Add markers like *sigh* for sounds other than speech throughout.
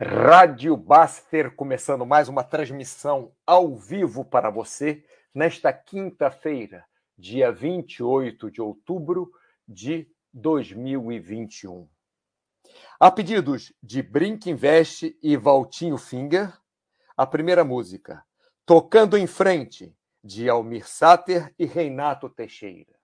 Rádio Baster começando mais uma transmissão ao vivo para você nesta quinta-feira, dia 28 de outubro de 2021. A pedidos de Brink Invest e Valtinho Finger, a primeira música, Tocando em Frente, de Almir Sater e Reinato Teixeira.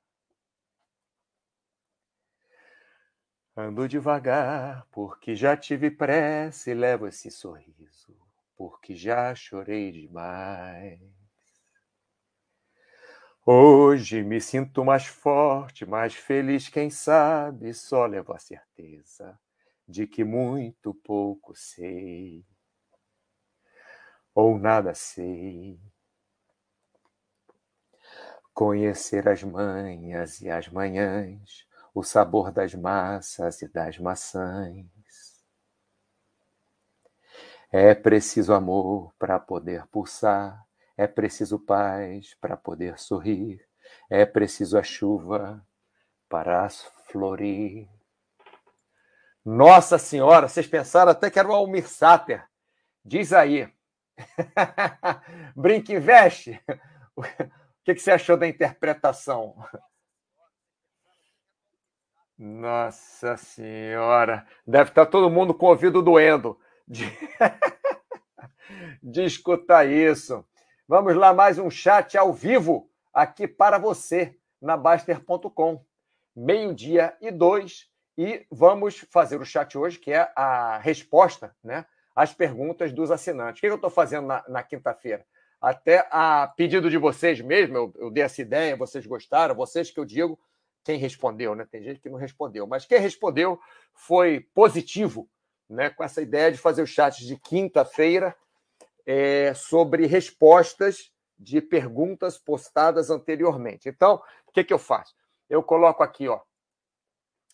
Ando devagar, porque já tive pressa e levo esse sorriso, porque já chorei demais. Hoje me sinto mais forte, mais feliz, quem sabe, só levo a certeza de que muito pouco sei, ou nada sei. Conhecer as manhas e as manhãs o sabor das massas e das maçãs. É preciso amor para poder pulsar, é preciso paz para poder sorrir, é preciso a chuva para florir. Nossa Senhora, vocês pensaram até que era o Almir Sater. Diz aí. *laughs* Brinque e veste. O que você achou da interpretação? Nossa Senhora! Deve estar todo mundo com o ouvido doendo de, *laughs* de escutar isso. Vamos lá, mais um chat ao vivo aqui para você na Baster.com. Meio-dia e dois. E vamos fazer o chat hoje, que é a resposta né, às perguntas dos assinantes. O que eu estou fazendo na, na quinta-feira? Até a pedido de vocês mesmo, eu, eu dei essa ideia, vocês gostaram, vocês que eu digo quem respondeu, né? Tem gente que não respondeu, mas quem respondeu foi positivo, né? Com essa ideia de fazer o chat de quinta-feira é, sobre respostas de perguntas postadas anteriormente. Então, o que, que eu faço? Eu coloco aqui, ó,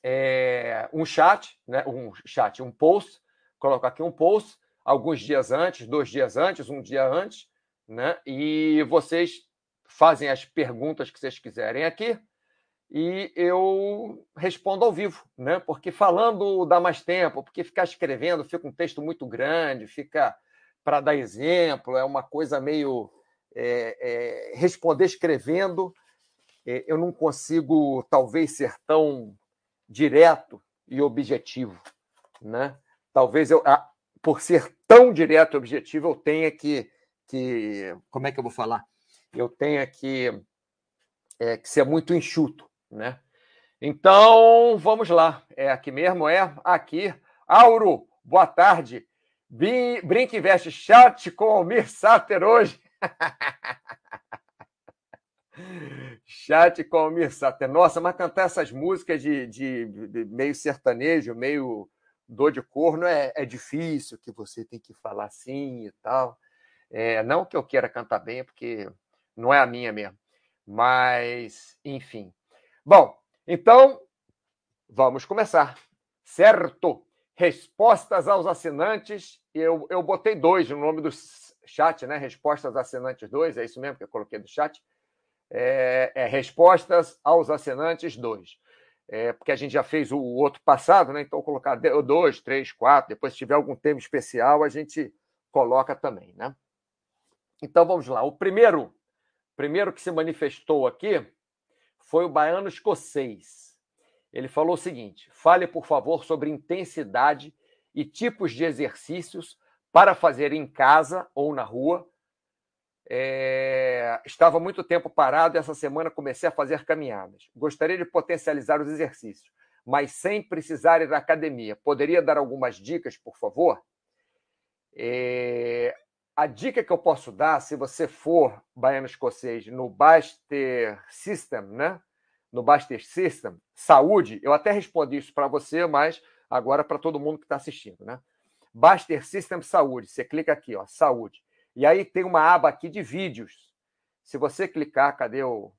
é, um chat, né? Um chat, um post, coloco aqui um post alguns dias antes, dois dias antes, um dia antes, né? E vocês fazem as perguntas que vocês quiserem aqui e eu respondo ao vivo, né? Porque falando dá mais tempo, porque ficar escrevendo fica um texto muito grande, fica para dar exemplo, é uma coisa meio é, é, responder escrevendo. É, eu não consigo talvez ser tão direto e objetivo, né? Talvez eu, por ser tão direto e objetivo, eu tenha que, que como é que eu vou falar? Eu tenha que, é, que ser muito enxuto né? Então, vamos lá. É aqui mesmo? É aqui. Auro, boa tarde. Brinque Investe Chat com Almir Sater hoje. *laughs* Chat com Almir Sater. Nossa, mas cantar essas músicas de, de, de, meio sertanejo, meio dor de corno é, é difícil, que você tem que falar assim e tal. É, não que eu queira cantar bem, porque não é a minha mesmo. Mas, enfim. Bom, então vamos começar. Certo? Respostas aos assinantes. Eu, eu botei dois no nome do chat, né? Respostas assinantes 2, é isso mesmo que eu coloquei do chat. É, é Respostas aos assinantes 2. É, porque a gente já fez o outro passado, né? Então, colocar dois, três, quatro. Depois, se tiver algum tema especial, a gente coloca também, né? Então, vamos lá. O primeiro, primeiro que se manifestou aqui foi o baiano escocês. Ele falou o seguinte: fale, por favor, sobre intensidade e tipos de exercícios para fazer em casa ou na rua. É... Estava muito tempo parado e essa semana comecei a fazer caminhadas. Gostaria de potencializar os exercícios, mas sem precisar ir à academia. Poderia dar algumas dicas, por favor? É... A dica que eu posso dar, se você for baiano escocês no Baster System, né? No Baster System, saúde, eu até respondi isso para você, mas agora para todo mundo que está assistindo, né? Baster System Saúde, você clica aqui, ó, saúde. E aí tem uma aba aqui de vídeos. Se você clicar, cadê o.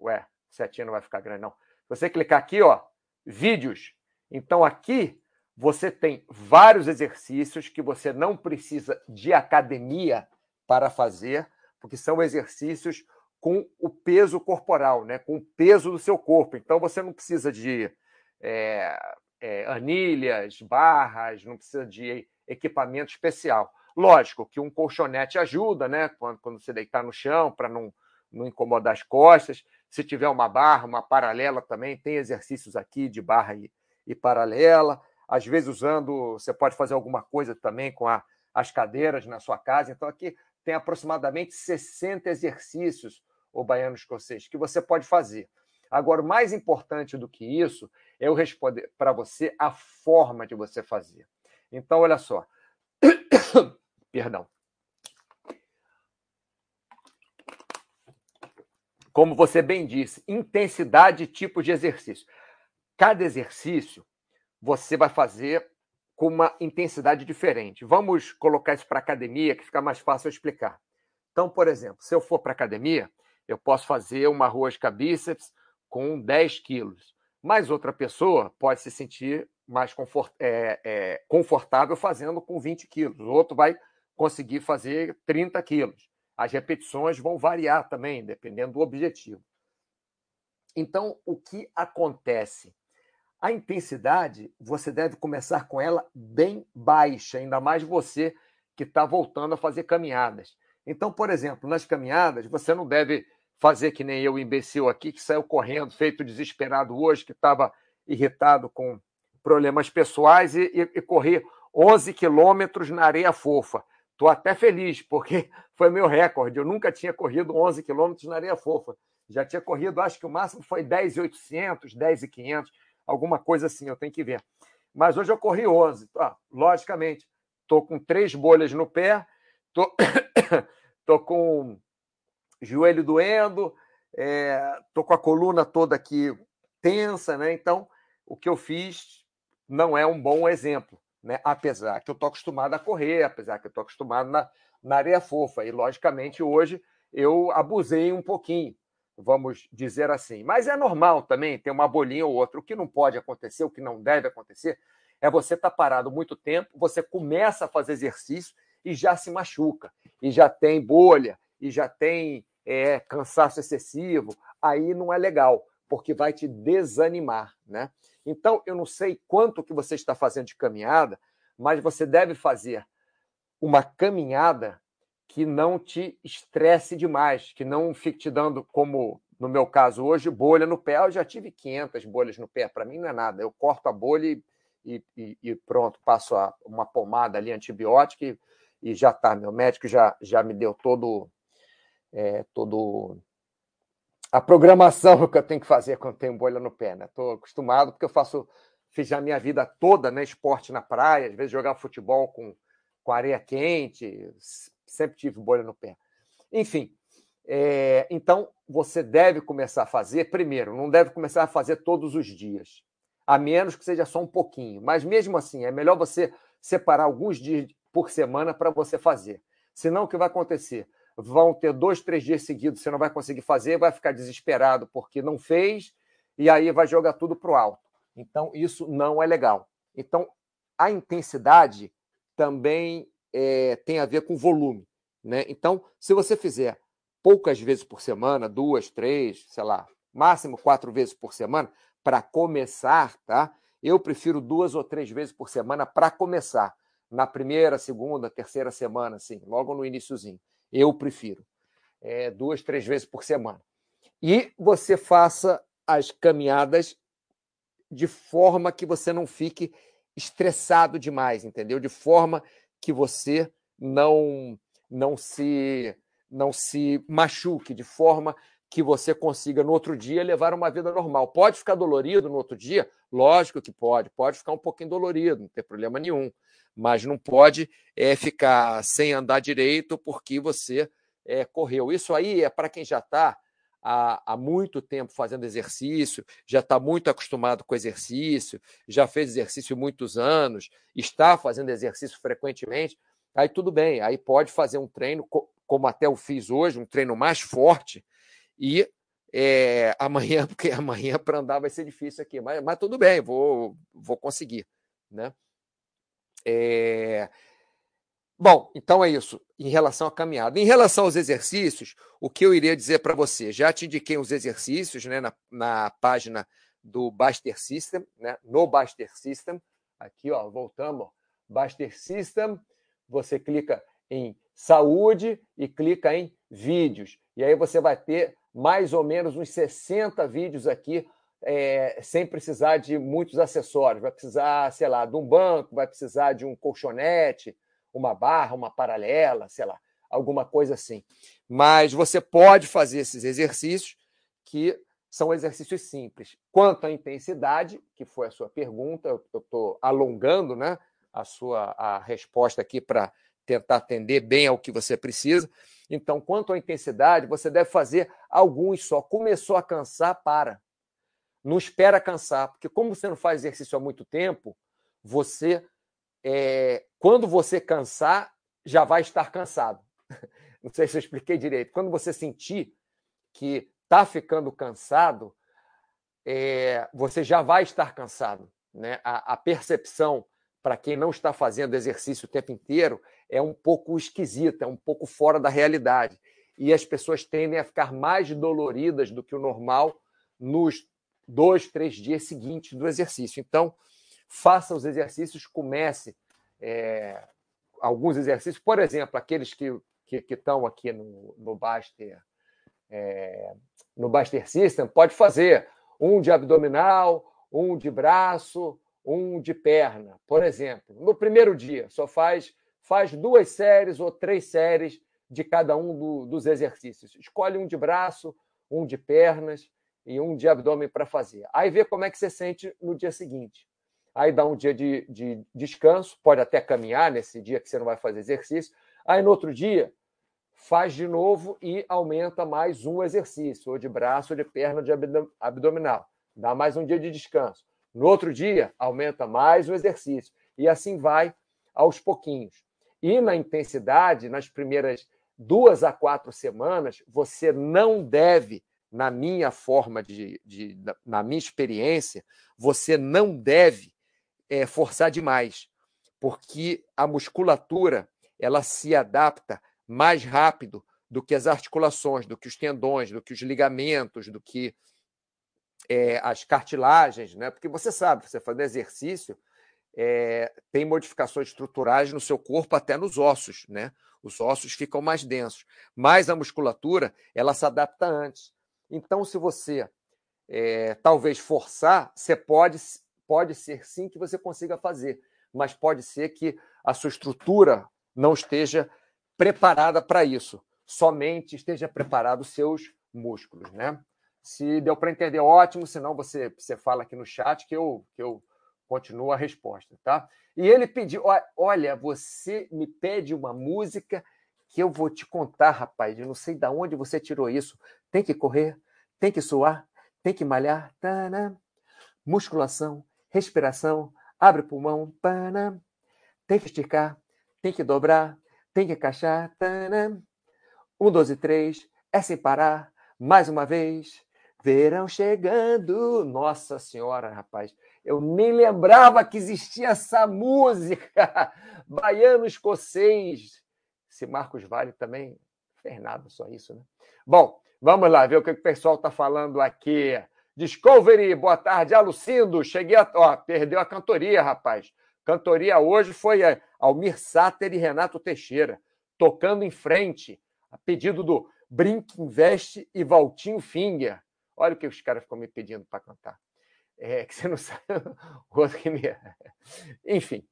Ué, setinha não vai ficar grande, não. Se você clicar aqui, ó, vídeos. Então aqui você tem vários exercícios que você não precisa de academia para fazer, porque são exercícios com o peso corporal, né? com o peso do seu corpo. Então você não precisa de é, é, anilhas, barras, não precisa de equipamento especial. Lógico que um colchonete ajuda, né? Quando, quando você deitar no chão, para não, não incomodar as costas. Se tiver uma barra, uma paralela também, tem exercícios aqui de barra e, e paralela. Às vezes, usando, você pode fazer alguma coisa também com a, as cadeiras na sua casa. Então, aqui tem aproximadamente 60 exercícios, o baiano escocês, que você pode fazer. Agora, o mais importante do que isso é eu responder para você a forma de você fazer. Então, olha só. *coughs* Perdão. Como você bem disse, intensidade e tipo de exercício. Cada exercício você vai fazer com uma intensidade diferente. Vamos colocar isso para academia, que fica mais fácil eu explicar. Então, por exemplo, se eu for para academia, eu posso fazer uma rosca bíceps com 10 quilos. Mas outra pessoa pode se sentir mais é, é, confortável fazendo com 20 quilos. O outro vai conseguir fazer 30 quilos. As repetições vão variar também, dependendo do objetivo. Então, o que acontece? A intensidade, você deve começar com ela bem baixa, ainda mais você que está voltando a fazer caminhadas. Então, por exemplo, nas caminhadas, você não deve fazer que nem eu, imbecil aqui, que saiu correndo, feito desesperado hoje, que estava irritado com problemas pessoais e, e, e correr 11 quilômetros na areia fofa. Estou até feliz, porque *laughs* foi meu recorde. Eu nunca tinha corrido 11 quilômetros na areia fofa. Já tinha corrido, acho que o máximo foi 10,800, 10,500, alguma coisa assim, eu tenho que ver. Mas hoje eu corri 11. Ah, logicamente, estou com três bolhas no pé, estou tô, *coughs* tô com joelho doendo, estou é, com a coluna toda aqui tensa, né? Então, o que eu fiz não é um bom exemplo né? apesar que eu estou acostumado a correr, apesar que eu estou acostumado na, na areia fofa. E, logicamente, hoje eu abusei um pouquinho, vamos dizer assim. Mas é normal também ter uma bolinha ou outra. O que não pode acontecer, o que não deve acontecer, é você estar tá parado muito tempo, você começa a fazer exercício e já se machuca, e já tem bolha, e já tem é, cansaço excessivo. Aí não é legal, porque vai te desanimar, né? Então, eu não sei quanto que você está fazendo de caminhada, mas você deve fazer uma caminhada que não te estresse demais, que não fique te dando, como no meu caso hoje, bolha no pé. Eu já tive 500 bolhas no pé, para mim não é nada. Eu corto a bolha e, e, e pronto, passo a, uma pomada ali antibiótica e, e já está. Meu médico já, já me deu todo, é, todo a programação *laughs* que eu tenho que fazer quando tenho bolha no pé, né? Estou acostumado porque eu faço, fiz a minha vida toda, né? Esporte na praia, às vezes jogar futebol com, com areia quente, sempre tive bolha no pé. Enfim, é, então você deve começar a fazer primeiro, não deve começar a fazer todos os dias, a menos que seja só um pouquinho. Mas mesmo assim, é melhor você separar alguns dias por semana para você fazer. Senão, o que vai acontecer? vão ter dois, três dias seguidos, você não vai conseguir fazer, vai ficar desesperado porque não fez, e aí vai jogar tudo para o alto. Então, isso não é legal. Então, a intensidade também é, tem a ver com volume. Né? Então, se você fizer poucas vezes por semana, duas, três, sei lá, máximo quatro vezes por semana, para começar, tá? Eu prefiro duas ou três vezes por semana para começar. Na primeira, segunda, terceira semana, assim, logo no iníciozinho. Eu prefiro. É, duas, três vezes por semana. E você faça as caminhadas de forma que você não fique estressado demais, entendeu? De forma que você não não se não se machuque, de forma que você consiga no outro dia levar uma vida normal. Pode ficar dolorido no outro dia? Lógico que pode, pode ficar um pouquinho dolorido, não tem problema nenhum mas não pode é, ficar sem andar direito porque você é, correu. Isso aí é para quem já está há, há, muito tempo fazendo exercício, já está muito acostumado com exercício, já fez exercício muitos anos, está fazendo exercício frequentemente. Aí tudo bem, aí pode fazer um treino, como até eu fiz hoje, um treino mais forte, e é, amanhã, *laughs* porque amanhã para andar vai ser difícil aqui, mas, mas tudo bem, vou, vou conseguir. Né? É... Bom, então é isso em relação à caminhada. Em relação aos exercícios, o que eu iria dizer para você? Já te indiquei os exercícios né, na, na página do Baster System, né, no Baster System. Aqui, ó, voltamos. Baster System, você clica em saúde e clica em vídeos. E aí você vai ter mais ou menos uns 60 vídeos aqui, é, sem precisar de muitos acessórios. Vai precisar, sei lá, de um banco, vai precisar de um colchonete, uma barra, uma paralela, sei lá, alguma coisa assim. Mas você pode fazer esses exercícios que são exercícios simples. Quanto à intensidade, que foi a sua pergunta, eu estou alongando né, a sua a resposta aqui para tentar atender bem ao que você precisa. Então, quanto à intensidade, você deve fazer alguns só. Começou a cansar, para. Não espera cansar, porque como você não faz exercício há muito tempo, você, é, quando você cansar, já vai estar cansado. *laughs* Não sei se eu expliquei direito. Quando você sentir que está ficando cansado, é, você já vai estar cansado. Né? A, a percepção para quem não está fazendo exercício o tempo inteiro é um pouco esquisita, é um pouco fora da realidade. E as pessoas tendem a ficar mais doloridas do que o normal nos dois, três dias seguintes do exercício. Então, faça os exercícios, comece é, alguns exercícios, por exemplo, aqueles que, que, que estão aqui no, no Baster é, no Baster System, pode fazer um de abdominal, um de braço, um de perna, por exemplo. No primeiro dia, só faz, faz duas séries ou três séries de cada um do, dos exercícios. Escolhe um de braço, um de pernas e um de abdômen para fazer. Aí vê como é que você sente no dia seguinte. Aí dá um dia de, de descanso, pode até caminhar nesse dia que você não vai fazer exercício. Aí no outro dia, faz de novo e aumenta mais um exercício, ou de braço, ou de perna, ou de abdominal. Dá mais um dia de descanso. No outro dia, aumenta mais um exercício. E assim vai aos pouquinhos. E na intensidade, nas primeiras duas a quatro semanas, você não deve, na minha forma de, de na minha experiência, você não deve é, forçar demais, porque a musculatura ela se adapta mais rápido do que as articulações, do que os tendões, do que os ligamentos, do que é, as cartilagens, né? Porque você sabe, você faz exercício, é, tem modificações estruturais no seu corpo, até nos ossos, né? Os ossos ficam mais densos, mas a musculatura ela se adapta antes. Então, se você é, talvez forçar, você pode pode ser sim que você consiga fazer, mas pode ser que a sua estrutura não esteja preparada para isso. Somente esteja preparado os seus músculos, né? Se deu para entender, ótimo. Senão você, você fala aqui no chat que eu, que eu continuo a resposta, tá? E ele pediu: olha, você me pede uma música que eu vou te contar, rapaz. Eu não sei de onde você tirou isso. Tem que correr, tem que suar, tem que malhar. Tana. Musculação, respiração, abre o pulmão. Pana. Tem que esticar, tem que dobrar, tem que encaixar. Tana. Um, dois e três. É sem parar. Mais uma vez. Verão chegando. Nossa Senhora, rapaz. Eu nem lembrava que existia essa música. *laughs* Baiano escocês. Esse Marcos Vale também fez nada, só isso, né? Bom, vamos lá ver o que o pessoal está falando aqui. Discovery, boa tarde, Alucindo. Cheguei a. Ó, perdeu a cantoria, rapaz. Cantoria hoje foi Almir Sater e Renato Teixeira, tocando em frente, a pedido do Brink Invest e Valtinho Finger. Olha o que os caras ficam me pedindo para cantar. É, que você não *laughs* sabe. o outro que me... Enfim.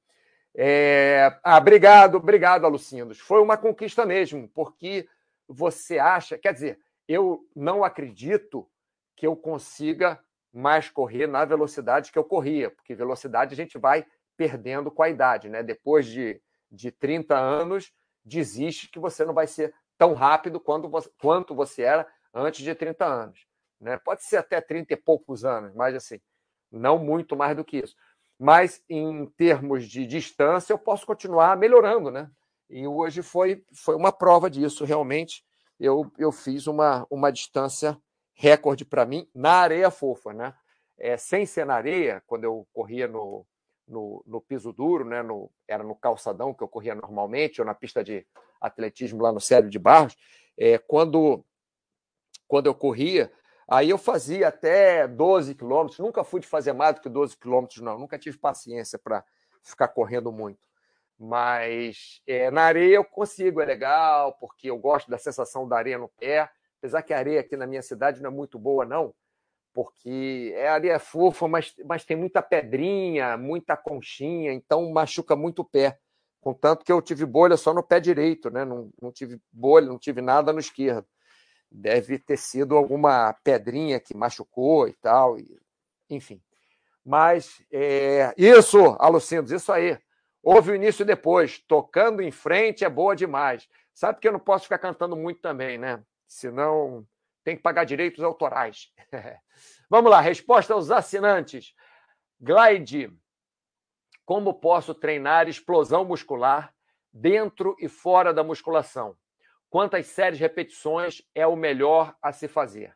É... Ah, obrigado, obrigado, Alucindos. Foi uma conquista mesmo, porque você acha. Quer dizer, eu não acredito que eu consiga mais correr na velocidade que eu corria, porque velocidade a gente vai perdendo com a idade, né? Depois de, de 30 anos, desiste que você não vai ser tão rápido quanto você, quanto você era antes de 30 anos. Né? Pode ser até 30 e poucos anos, mas assim, não muito mais do que isso. Mas em termos de distância, eu posso continuar melhorando, né? E hoje foi, foi uma prova disso, realmente. Eu, eu fiz uma, uma distância recorde para mim na areia fofa, né? É, sem ser na areia, quando eu corria no, no, no piso duro, né, no, era no calçadão que eu corria normalmente, ou na pista de atletismo lá no Célio de Barros, é, quando, quando eu corria, aí eu fazia até 12 quilômetros, nunca fui de fazer mais do que 12 quilômetros, não, nunca tive paciência para ficar correndo muito. Mas é, na areia eu consigo, é legal, porque eu gosto da sensação da areia no pé. Apesar que a areia aqui na minha cidade não é muito boa, não, porque é areia fofa, mas, mas tem muita pedrinha, muita conchinha, então machuca muito o pé. Contanto que eu tive bolha só no pé direito, né? Não, não tive bolha, não tive nada no esquerdo. Deve ter sido alguma pedrinha que machucou e tal, e, enfim. Mas é, isso, Alucindos, isso aí. Houve o início depois. Tocando em frente é boa demais. Sabe que eu não posso ficar cantando muito também, né? Senão tem que pagar direitos autorais. *laughs* Vamos lá, resposta aos assinantes. Glide, como posso treinar explosão muscular dentro e fora da musculação? Quantas séries repetições é o melhor a se fazer?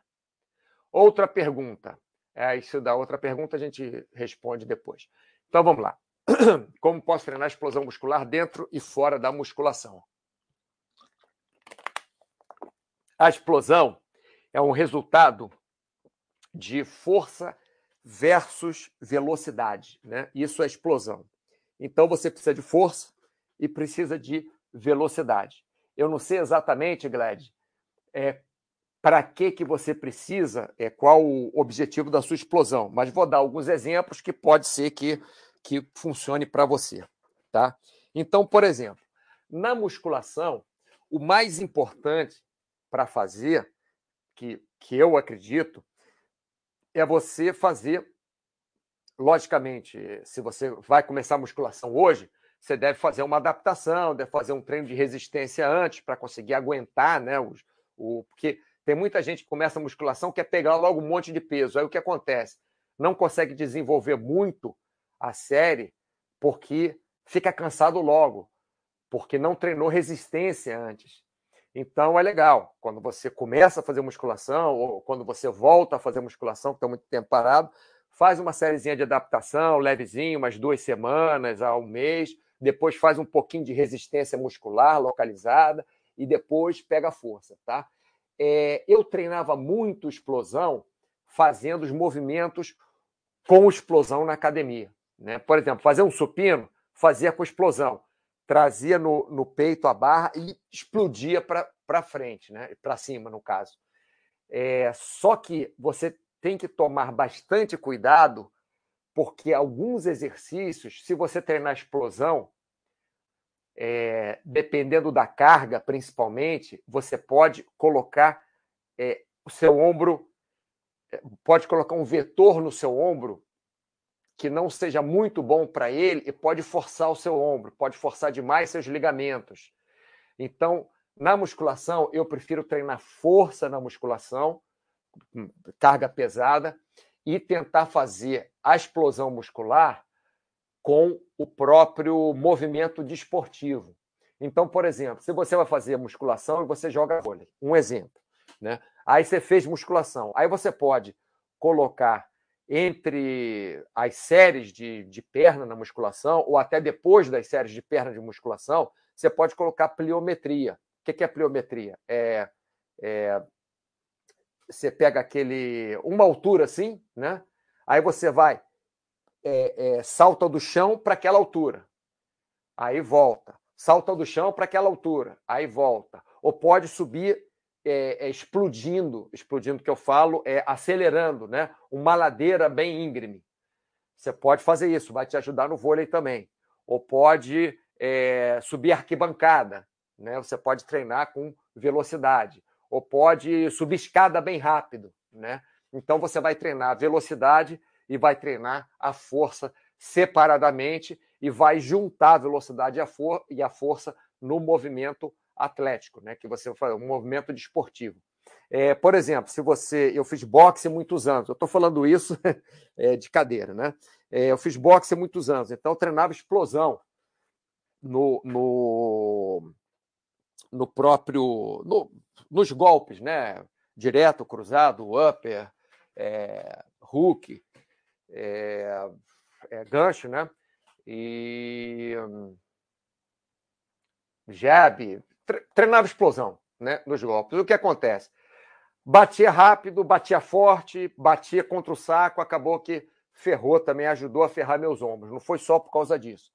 Outra pergunta. É, isso da outra pergunta a gente responde depois. Então vamos lá. *clears throat* Como posso treinar explosão muscular dentro e fora da musculação? A explosão é um resultado de força versus velocidade, né? Isso é explosão. Então você precisa de força e precisa de velocidade. Eu não sei exatamente, Gled, é, para que, que você precisa, é, qual o objetivo da sua explosão, mas vou dar alguns exemplos que pode ser que que funcione para você, tá? Então, por exemplo, na musculação, o mais importante para fazer, que, que eu acredito, é você fazer, logicamente, se você vai começar a musculação hoje, você deve fazer uma adaptação, deve fazer um treino de resistência antes para conseguir aguentar, né? Os, o, porque tem muita gente que começa a musculação quer pegar logo um monte de peso. Aí o que acontece? Não consegue desenvolver muito a série porque fica cansado logo, porque não treinou resistência antes. Então é legal, quando você começa a fazer musculação, ou quando você volta a fazer musculação, que está muito tempo parado, faz uma sériezinha de adaptação, levezinho, umas duas semanas a um mês, depois faz um pouquinho de resistência muscular localizada e depois pega força, tá? É, eu treinava muito explosão fazendo os movimentos com explosão na academia. Né? Por exemplo, fazer um supino, fazia com explosão. Trazia no, no peito a barra e explodia para frente, né? para cima, no caso. É, só que você tem que tomar bastante cuidado, porque alguns exercícios, se você treinar explosão, é, dependendo da carga, principalmente, você pode colocar é, o seu ombro, é, pode colocar um vetor no seu ombro que não seja muito bom para ele e pode forçar o seu ombro, pode forçar demais seus ligamentos. Então, na musculação, eu prefiro treinar força na musculação, carga pesada, e tentar fazer a explosão muscular com o próprio movimento desportivo. Então, por exemplo, se você vai fazer musculação e você joga vôlei, um exemplo, né? Aí você fez musculação, aí você pode colocar entre as séries de, de perna na musculação, ou até depois das séries de perna de musculação, você pode colocar pliometria. O que é pliometria? É, é, você pega aquele uma altura assim, né? Aí você vai é, é, salta do chão para aquela altura, aí volta, salta do chão para aquela altura, aí volta, ou pode subir é, é, explodindo, explodindo que eu falo, é acelerando, né? Uma ladeira bem íngreme. Você pode fazer isso, vai te ajudar no vôlei também. Ou pode é, subir arquibancada, né? Você pode treinar com velocidade. Ou pode subir escada bem rápido, né? Então você vai treinar a velocidade e vai treinar a força separadamente e vai juntar a velocidade e a, e a força no movimento atlético, né? Que você faz um movimento desportivo. É, por exemplo, se você. Eu fiz boxe muitos anos, eu estou falando isso *laughs* é, de cadeira, né? É, eu fiz boxe muitos anos, então eu treinava explosão no, no, no próprio. No, nos golpes, né? Direto, cruzado, upper, é, hook, é, é, gancho, né? E jab, treinava explosão né, nos golpes. O que acontece? Batia rápido, batia forte, batia contra o saco, acabou que ferrou também, ajudou a ferrar meus ombros. Não foi só por causa disso.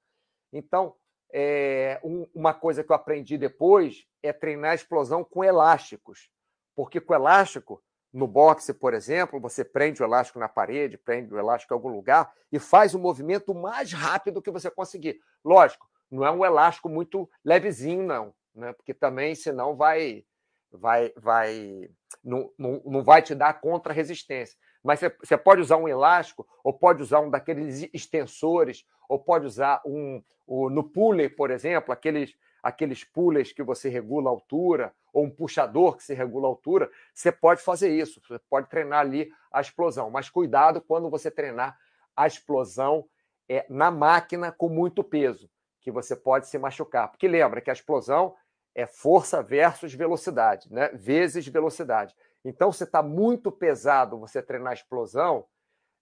Então, é, um, uma coisa que eu aprendi depois é treinar a explosão com elásticos. Porque com elástico, no boxe, por exemplo, você prende o elástico na parede, prende o elástico em algum lugar e faz o movimento mais rápido que você conseguir. Lógico, não é um elástico muito levezinho, não, né? porque também, senão, vai. vai, vai não, não, não vai te dar contra-resistência. Mas você pode usar um elástico, ou pode usar um daqueles extensores, ou pode usar um, um no pulley, por exemplo, aqueles, aqueles pullers que você regula a altura, ou um puxador que se regula a altura, você pode fazer isso, você pode treinar ali a explosão. Mas cuidado quando você treinar a explosão é, na máquina com muito peso, que você pode se machucar. Porque lembra que a explosão é força versus velocidade, né? vezes velocidade. Então, se está muito pesado você treinar explosão,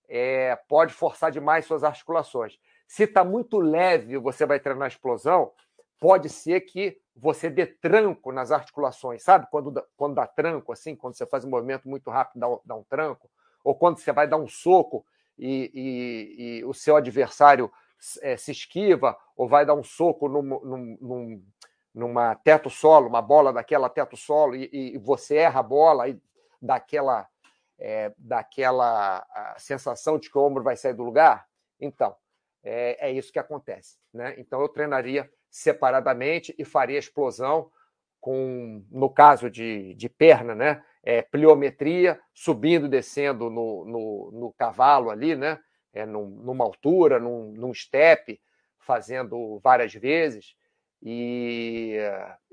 é, pode forçar demais suas articulações. Se está muito leve você vai treinar explosão, pode ser que você dê tranco nas articulações, sabe? Quando, quando dá tranco, assim, quando você faz um movimento muito rápido, dá um, dá um tranco, ou quando você vai dar um soco e, e, e o seu adversário é, se esquiva, ou vai dar um soco num, num, num, numa teto solo, uma bola daquela teto solo, e, e você erra a bola e daquela, é, daquela sensação de que o ombro vai sair do lugar? Então, é, é isso que acontece. Né? Então, eu treinaria separadamente e faria explosão com, no caso de, de perna, né? É, pliometria, subindo e descendo no, no, no cavalo ali, né? É, num, numa altura, num, num step, fazendo várias vezes. E,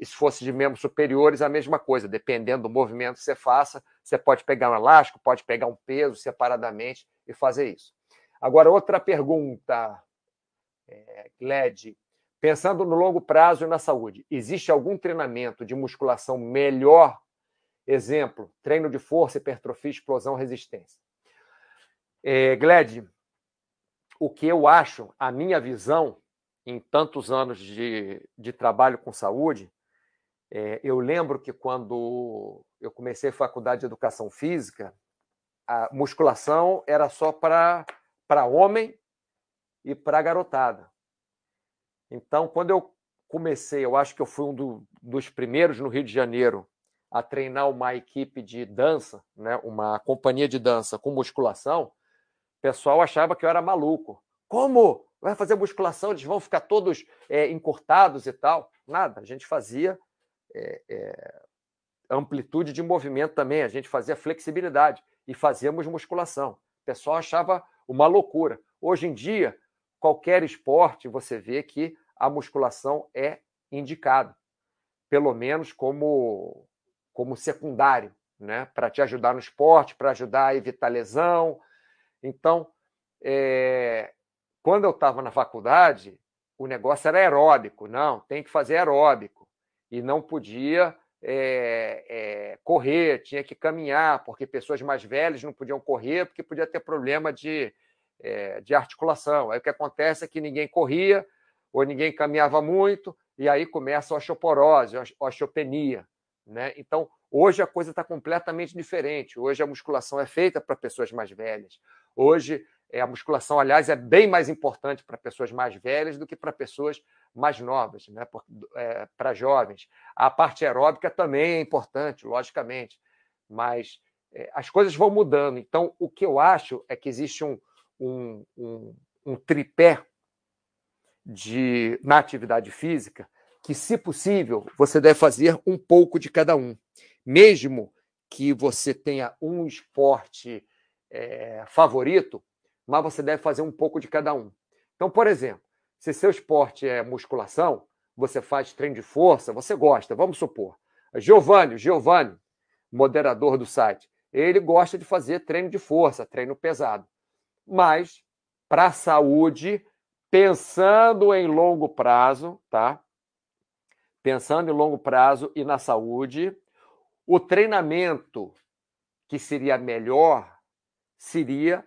se fosse de membros superiores, a mesma coisa, dependendo do movimento que você faça, você pode pegar um elástico, pode pegar um peso separadamente e fazer isso. Agora, outra pergunta, é, Gled. Pensando no longo prazo e na saúde, existe algum treinamento de musculação melhor? Exemplo, treino de força, hipertrofia, explosão, resistência. É, Gled, o que eu acho, a minha visão, em tantos anos de, de trabalho com saúde, é, eu lembro que quando eu comecei a faculdade de educação física, a musculação era só para homem e para garotada. Então, quando eu comecei, eu acho que eu fui um do, dos primeiros no Rio de Janeiro a treinar uma equipe de dança, né, uma companhia de dança com musculação, o pessoal achava que eu era maluco. Como? Vai fazer musculação, eles vão ficar todos é, encurtados e tal. Nada, a gente fazia é, é, amplitude de movimento também, a gente fazia flexibilidade e fazíamos musculação. O pessoal achava uma loucura. Hoje em dia, qualquer esporte você vê que a musculação é indicado, pelo menos como, como secundário, né? para te ajudar no esporte, para ajudar a evitar lesão. Então, é, quando eu estava na faculdade, o negócio era aeróbico. Não, tem que fazer aeróbico. E não podia é, é, correr, tinha que caminhar, porque pessoas mais velhas não podiam correr, porque podia ter problema de, é, de articulação. Aí o que acontece é que ninguém corria, ou ninguém caminhava muito, e aí começa a osteoporose, a osteopenia. Né? Então, hoje a coisa está completamente diferente. Hoje a musculação é feita para pessoas mais velhas. Hoje é, a musculação, aliás, é bem mais importante para pessoas mais velhas do que para pessoas mais novas, né? É, para jovens. A parte aeróbica também é importante, logicamente, mas é, as coisas vão mudando. Então, o que eu acho é que existe um, um, um, um tripé de, na atividade física que, se possível, você deve fazer um pouco de cada um. Mesmo que você tenha um esporte é, favorito, mas você deve fazer um pouco de cada um. Então, por exemplo, se seu esporte é musculação, você faz treino de força, você gosta, vamos supor. Giovanni, Giovanni, moderador do site, ele gosta de fazer treino de força, treino pesado. Mas, para a saúde, pensando em longo prazo, tá? Pensando em longo prazo e na saúde, o treinamento que seria melhor seria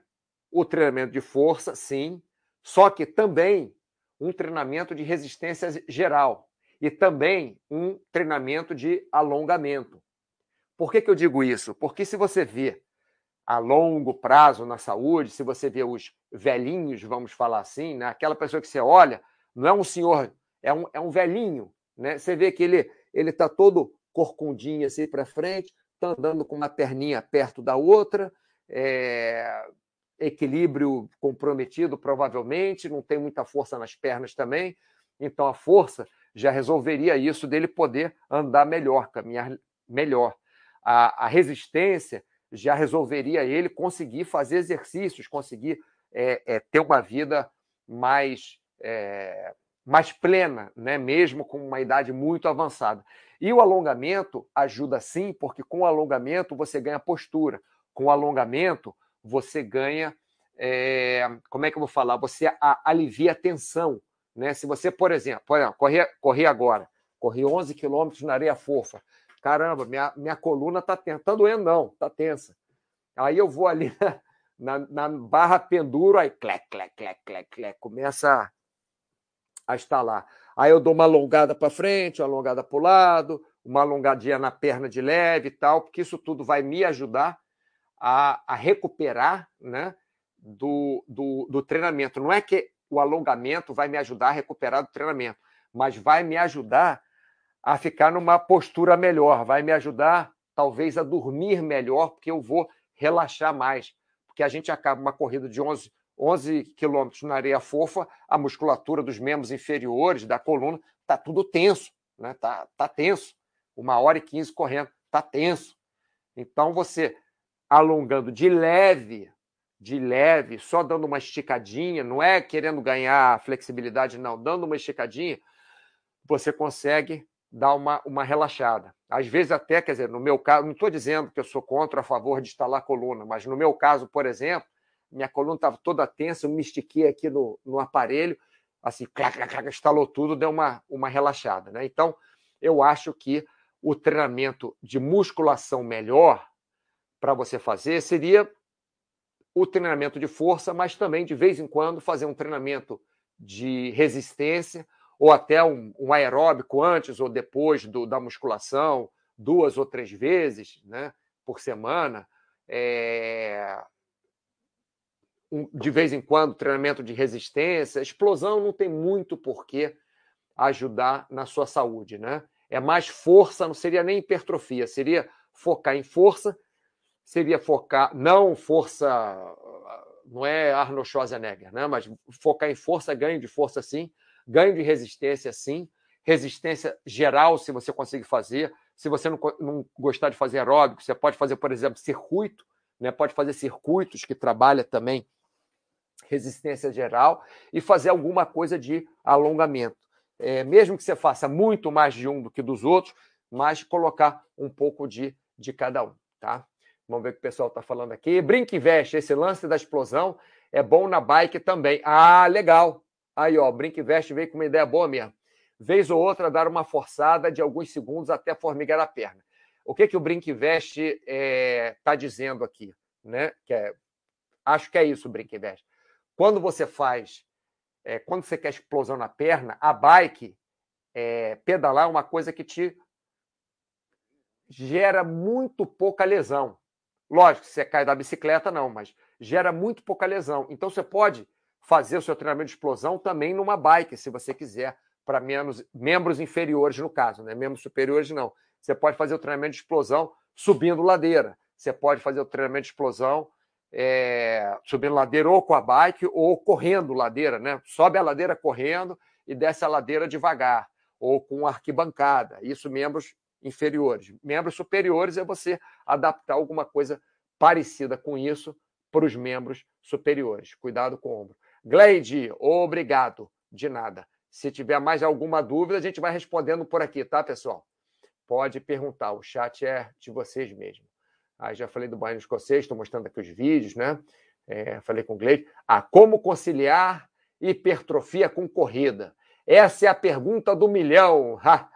o treinamento de força, sim, só que também um treinamento de resistência geral e também um treinamento de alongamento. Por que, que eu digo isso? Porque se você vê a longo prazo na saúde, se você vê os velhinhos, vamos falar assim, né? aquela pessoa que você olha, não é um senhor é um, é um velhinho, né? Você vê que ele ele está todo corcundinho assim para frente, está andando com uma perninha perto da outra, é, equilíbrio comprometido, provavelmente, não tem muita força nas pernas também. Então, a força já resolveria isso dele poder andar melhor, caminhar melhor. A, a resistência já resolveria ele conseguir fazer exercícios, conseguir é, é, ter uma vida mais, é, mais plena, né? mesmo com uma idade muito avançada. E o alongamento ajuda sim, porque com o alongamento você ganha postura. Com o alongamento você ganha. É, como é que eu vou falar? Você a, alivia a tensão. Né? Se você, por exemplo, por exemplo agora, corri 11 quilômetros na areia fofa. Caramba, minha, minha coluna está tensa. Está doendo, não, está tensa. Aí eu vou ali na, na, na barra penduro, aí clec, clec, clec, clec, clec, começa a, a estalar. Aí eu dou uma alongada para frente, uma alongada para o lado, uma alongadinha na perna de leve e tal, porque isso tudo vai me ajudar a, a recuperar né, do, do, do treinamento. Não é que o alongamento vai me ajudar a recuperar do treinamento, mas vai me ajudar a ficar numa postura melhor, vai me ajudar talvez a dormir melhor, porque eu vou relaxar mais. Porque a gente acaba uma corrida de 11, 11 quilômetros na areia fofa, a musculatura dos membros inferiores, da coluna, está tudo tenso, né? Tá, tá tenso. Uma hora e quinze correndo, tá tenso. Então você alongando de leve, de leve, só dando uma esticadinha, não é querendo ganhar flexibilidade, não, dando uma esticadinha, você consegue dar uma, uma relaxada. Às vezes, até, quer dizer, no meu caso, não estou dizendo que eu sou contra a favor de instalar coluna, mas no meu caso, por exemplo, minha coluna estava toda tensa, eu me estiquei aqui no, no aparelho, assim, clac, clac, clac, instalou tudo, deu uma, uma relaxada. Né? Então, eu acho que o treinamento de musculação melhor para você fazer seria o treinamento de força, mas também, de vez em quando, fazer um treinamento de resistência ou até um, um aeróbico antes ou depois do, da musculação, duas ou três vezes né, por semana. É... Um, de vez em quando, treinamento de resistência. Explosão não tem muito porquê ajudar na sua saúde, né? É mais força, não seria nem hipertrofia, seria focar em força seria focar, não força, não é Arnold Schwarzenegger, né? mas focar em força, ganho de força sim, ganho de resistência sim, resistência geral, se você conseguir fazer. Se você não, não gostar de fazer aeróbico, você pode fazer, por exemplo, circuito, né? pode fazer circuitos que trabalha também resistência geral e fazer alguma coisa de alongamento. É, mesmo que você faça muito mais de um do que dos outros, mas colocar um pouco de, de cada um, tá? Vamos ver o que o pessoal está falando aqui. Brinque Veste, esse lance da explosão é bom na bike também. Ah, legal. Aí, ó, Brinque Veste veio com uma ideia boa mesmo. Vez ou outra, dar uma forçada de alguns segundos até formigar a perna. O que, que o Brinque Veste está é, tá dizendo aqui? Né? Que é, acho que é isso, Brinque Veste. Quando você faz, é, quando você quer explosão na perna, a bike, é, pedalar é uma coisa que te gera muito pouca lesão. Lógico, se você cai da bicicleta, não, mas gera muito pouca lesão. Então você pode fazer o seu treinamento de explosão também numa bike, se você quiser, para membros inferiores, no caso, né? Membros superiores, não. Você pode fazer o treinamento de explosão subindo ladeira. Você pode fazer o treinamento de explosão é, subindo ladeira ou com a bike ou correndo ladeira, né? Sobe a ladeira correndo e desce a ladeira devagar, ou com arquibancada. Isso membros inferiores. Membros superiores é você adaptar alguma coisa parecida com isso para os membros superiores. Cuidado com o ombro. Gleide, obrigado. De nada. Se tiver mais alguma dúvida, a gente vai respondendo por aqui, tá, pessoal? Pode perguntar, o chat é de vocês mesmo. Aí já falei do banho escocês, estou mostrando aqui os vídeos, né? É, falei com o Gleide. Ah, como conciliar hipertrofia com corrida? Essa é a pergunta do milhão. *laughs* Ha!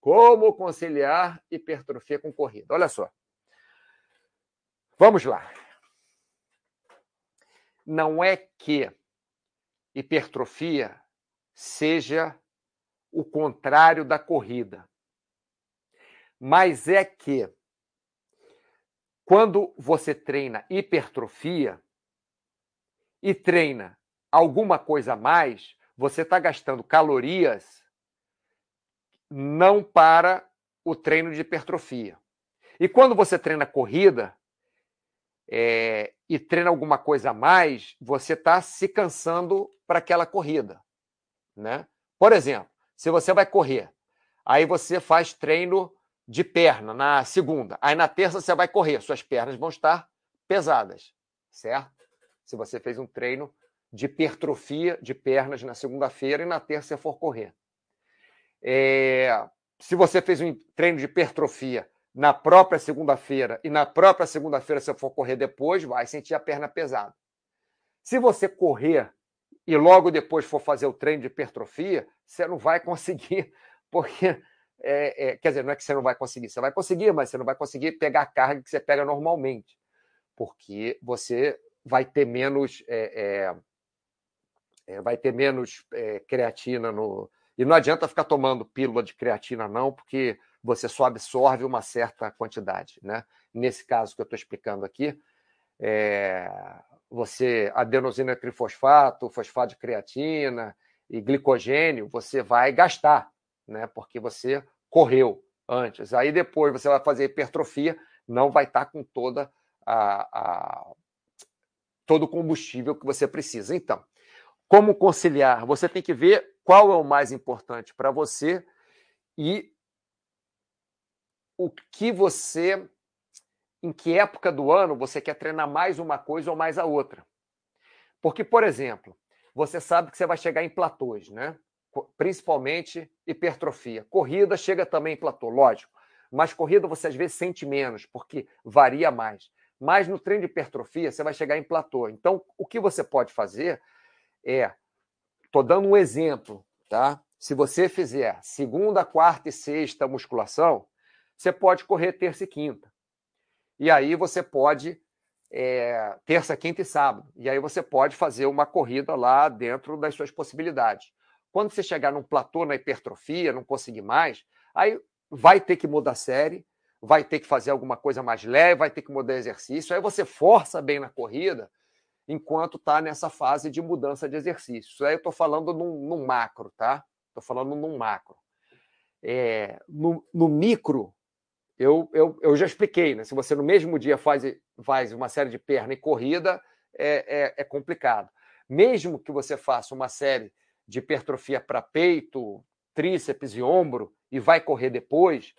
Como conciliar hipertrofia com corrida? Olha só. Vamos lá. Não é que hipertrofia seja o contrário da corrida. Mas é que quando você treina hipertrofia e treina alguma coisa a mais, você está gastando calorias não para o treino de hipertrofia. E quando você treina corrida é, e treina alguma coisa a mais, você está se cansando para aquela corrida. Né? Por exemplo, se você vai correr, aí você faz treino de perna na segunda, aí na terça você vai correr, suas pernas vão estar pesadas, certo? Se você fez um treino de hipertrofia de pernas na segunda-feira e na terça você for correr. É, se você fez um treino de hipertrofia na própria segunda-feira e na própria segunda-feira você for correr depois, vai sentir a perna pesada. Se você correr e logo depois for fazer o treino de hipertrofia, você não vai conseguir, *laughs* porque. É, é, quer dizer, não é que você não vai conseguir, você vai conseguir, mas você não vai conseguir pegar a carga que você pega normalmente, porque você vai ter menos. É, é, é vai ter menos é, creatina no. E não adianta ficar tomando pílula de creatina, não, porque você só absorve uma certa quantidade. Né? Nesse caso que eu estou explicando aqui, é, você adenosina trifosfato, fosfato de creatina e glicogênio, você vai gastar, né? Porque você correu antes. Aí depois você vai fazer hipertrofia, não vai estar com toda a, a todo o combustível que você precisa. Então, como conciliar? Você tem que ver qual é o mais importante para você e o que você em que época do ano você quer treinar mais uma coisa ou mais a outra. Porque, por exemplo, você sabe que você vai chegar em platôs, né? Principalmente hipertrofia. Corrida chega também em platô, lógico. Mas corrida você às vezes sente menos, porque varia mais. Mas no treino de hipertrofia você vai chegar em platô. Então, o que você pode fazer é, estou dando um exemplo, tá? Se você fizer segunda, quarta e sexta musculação, você pode correr terça e quinta. E aí você pode, é, terça, quinta e sábado. E aí você pode fazer uma corrida lá dentro das suas possibilidades. Quando você chegar num platô na hipertrofia, não conseguir mais, aí vai ter que mudar a série, vai ter que fazer alguma coisa mais leve, vai ter que mudar exercício. Aí você força bem na corrida enquanto está nessa fase de mudança de exercício. Isso aí eu estou falando num, num, macro, tá? Estou falando num macro. É, no, no micro, eu, eu, eu já expliquei, né? Se você no mesmo dia faz, faz uma série de perna e corrida, é, é, é complicado. Mesmo que você faça uma série de hipertrofia para peito, tríceps e ombro e vai correr depois,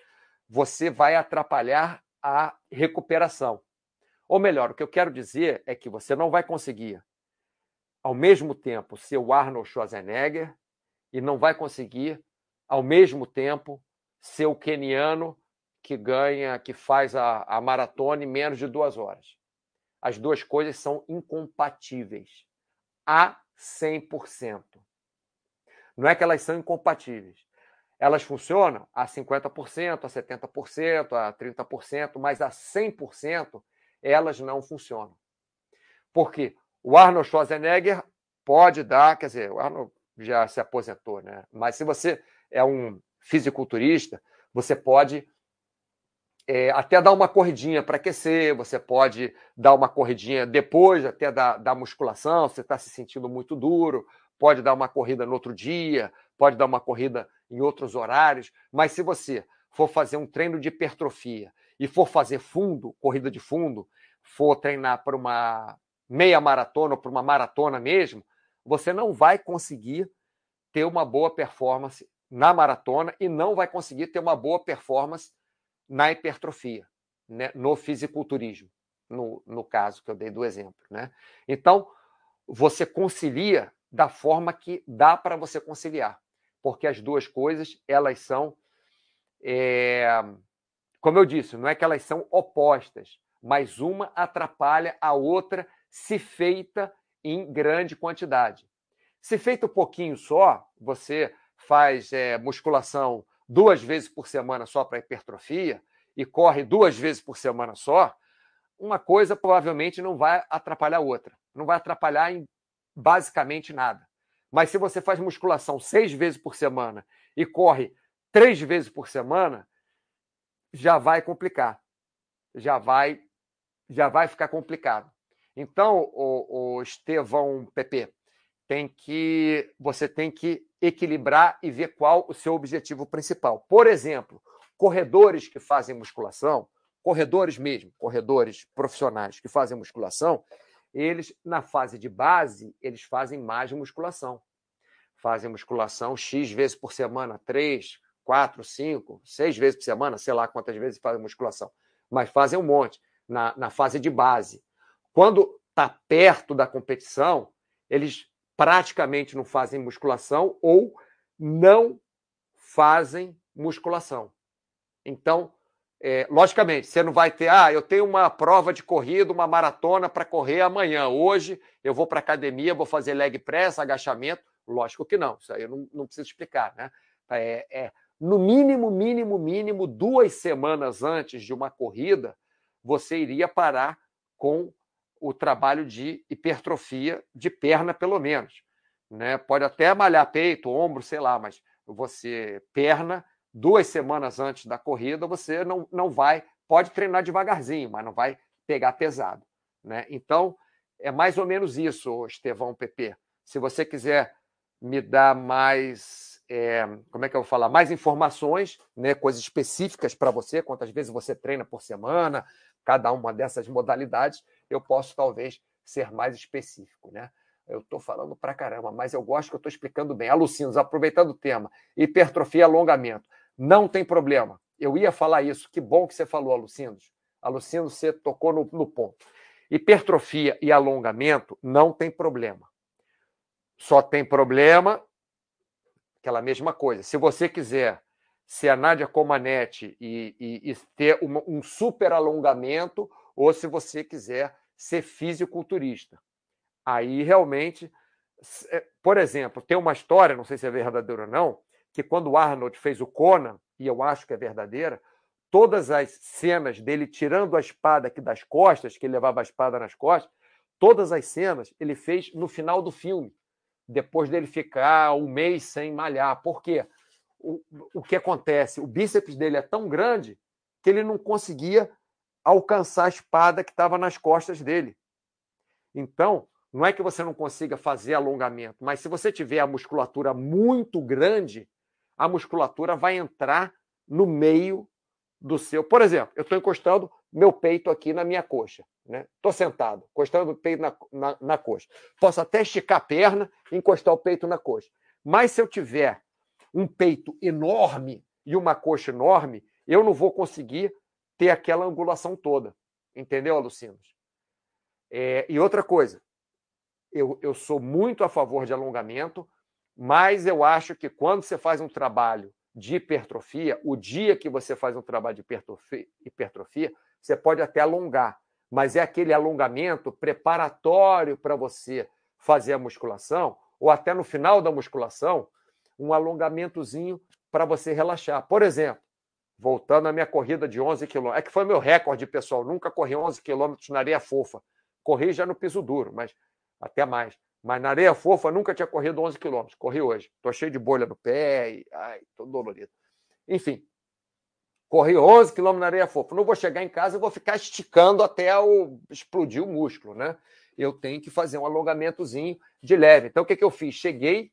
você vai atrapalhar a recuperação. Ou melhor, o que eu quero dizer é que você não vai conseguir, ao mesmo tempo, ser o Arnold Schwarzenegger e não vai conseguir, ao mesmo tempo, ser o keniano que ganha, que faz a, a maratona em menos de duas horas. As duas coisas são incompatíveis a 100%. Não é que elas são incompatíveis. Elas funcionam a 50%, a 70%, a 30%, mas a 100% elas não funcionam. Porque o Arnold Schwarzenegger pode dar, quer dizer, o Arnold já se aposentou, né? Mas se você é um fisiculturista, você pode é, até dar uma corridinha para aquecer, você pode dar uma corridinha depois até da, da musculação, você está se sentindo muito duro, pode dar uma corrida no outro dia, pode dar uma corrida em outros horários, mas se você for fazer um treino de hipertrofia e for fazer fundo, corrida de fundo, for treinar para uma meia maratona ou para uma maratona mesmo, você não vai conseguir ter uma boa performance na maratona e não vai conseguir ter uma boa performance na hipertrofia, né? no fisiculturismo, no, no caso que eu dei do exemplo. Né? Então, você concilia da forma que dá para você conciliar, porque as duas coisas, elas são, é, como eu disse, não é que elas são opostas, mas uma atrapalha a outra se feita em grande quantidade. Se feito um pouquinho só, você faz é, musculação duas vezes por semana só para hipertrofia e corre duas vezes por semana só, uma coisa provavelmente não vai atrapalhar a outra. Não vai atrapalhar em basicamente nada. Mas se você faz musculação seis vezes por semana e corre três vezes por semana, já vai complicar. Já vai, já vai ficar complicado. Então, o, o Estevão PP, tem que você tem que equilibrar e ver qual o seu objetivo principal. Por exemplo, corredores que fazem musculação, corredores mesmo, corredores profissionais que fazem musculação, eles na fase de base, eles fazem mais musculação. Fazem musculação X vezes por semana, três, quatro, cinco, seis vezes por semana, sei lá quantas vezes fazem musculação, mas fazem um monte na, na fase de base. Quando está perto da competição, eles praticamente não fazem musculação ou não fazem musculação. Então, é, logicamente, você não vai ter, ah, eu tenho uma prova de corrida, uma maratona para correr amanhã. Hoje eu vou para academia, vou fazer leg press, agachamento. Lógico que não, isso aí eu não, não preciso explicar, né? É, é, no mínimo, mínimo, mínimo, duas semanas antes de uma corrida, você iria parar com o trabalho de hipertrofia de perna, pelo menos. Né? Pode até malhar peito, ombro, sei lá, mas você, perna, duas semanas antes da corrida, você não, não vai, pode treinar devagarzinho, mas não vai pegar pesado. Né? Então, é mais ou menos isso, Estevão PP. Se você quiser me dar mais, é, como é que eu vou falar, mais informações, né, coisas específicas para você, quantas vezes você treina por semana, cada uma dessas modalidades, eu posso talvez ser mais específico, né? Eu estou falando para caramba, mas eu gosto que eu estou explicando bem. Alucinos, aproveitando o tema, hipertrofia e alongamento. Não tem problema. Eu ia falar isso. Que bom que você falou, Alucinos. Alucinos, você tocou no, no ponto. Hipertrofia e alongamento não tem problema. Só tem problema aquela mesma coisa. Se você quiser ser a Nádia Comanete e, e, e ter uma, um super alongamento, ou se você quiser ser fisiculturista. Aí realmente, é, por exemplo, tem uma história, não sei se é verdadeira ou não, que quando o Arnold fez o Conan, e eu acho que é verdadeira, todas as cenas dele tirando a espada aqui das costas, que ele levava a espada nas costas, todas as cenas ele fez no final do filme, depois dele ficar um mês sem malhar. Por quê? O, o que acontece? O bíceps dele é tão grande que ele não conseguia alcançar a espada que estava nas costas dele. Então, não é que você não consiga fazer alongamento, mas se você tiver a musculatura muito grande, a musculatura vai entrar no meio do seu. Por exemplo, eu estou encostando meu peito aqui na minha coxa. Né? sentado, encostando o peito na, na, na coxa. Posso até esticar a perna e encostar o peito na coxa. Mas se eu tiver um peito enorme e uma coxa enorme, eu não vou conseguir ter aquela angulação toda. Entendeu, Alucinos? É, e outra coisa, eu, eu sou muito a favor de alongamento, mas eu acho que quando você faz um trabalho de hipertrofia, o dia que você faz um trabalho de hipertrofia, hipertrofia você pode até alongar, mas é aquele alongamento preparatório para você fazer a musculação, ou até no final da musculação, um alongamentozinho para você relaxar. Por exemplo, voltando à minha corrida de 11 quilômetros. É que foi meu recorde, pessoal. Nunca corri 11 quilômetros na areia fofa. Corri já no piso duro, mas até mais. Mas na areia fofa nunca tinha corrido 11 quilômetros. Corri hoje. Estou cheio de bolha no pé e ai, tô dolorido. Enfim, corri 11 quilômetros na areia fofa. Não vou chegar em casa e vou ficar esticando até o, explodir o músculo, né? Eu tenho que fazer um alongamentozinho de leve. Então, o que, que eu fiz? Cheguei,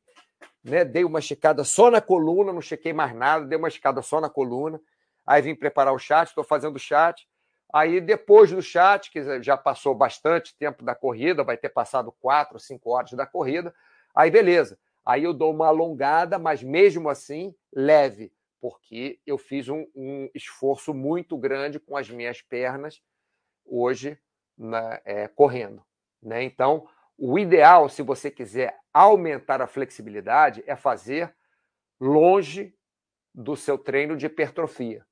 né, dei uma esticada só na coluna, não chequei mais nada, dei uma esticada só na coluna Aí vim preparar o chat, estou fazendo o chat. Aí depois do chat, que já passou bastante tempo da corrida, vai ter passado quatro, cinco horas da corrida, aí beleza. Aí eu dou uma alongada, mas mesmo assim leve, porque eu fiz um, um esforço muito grande com as minhas pernas hoje né, é, correndo. Né? Então, o ideal, se você quiser aumentar a flexibilidade, é fazer longe do seu treino de hipertrofia.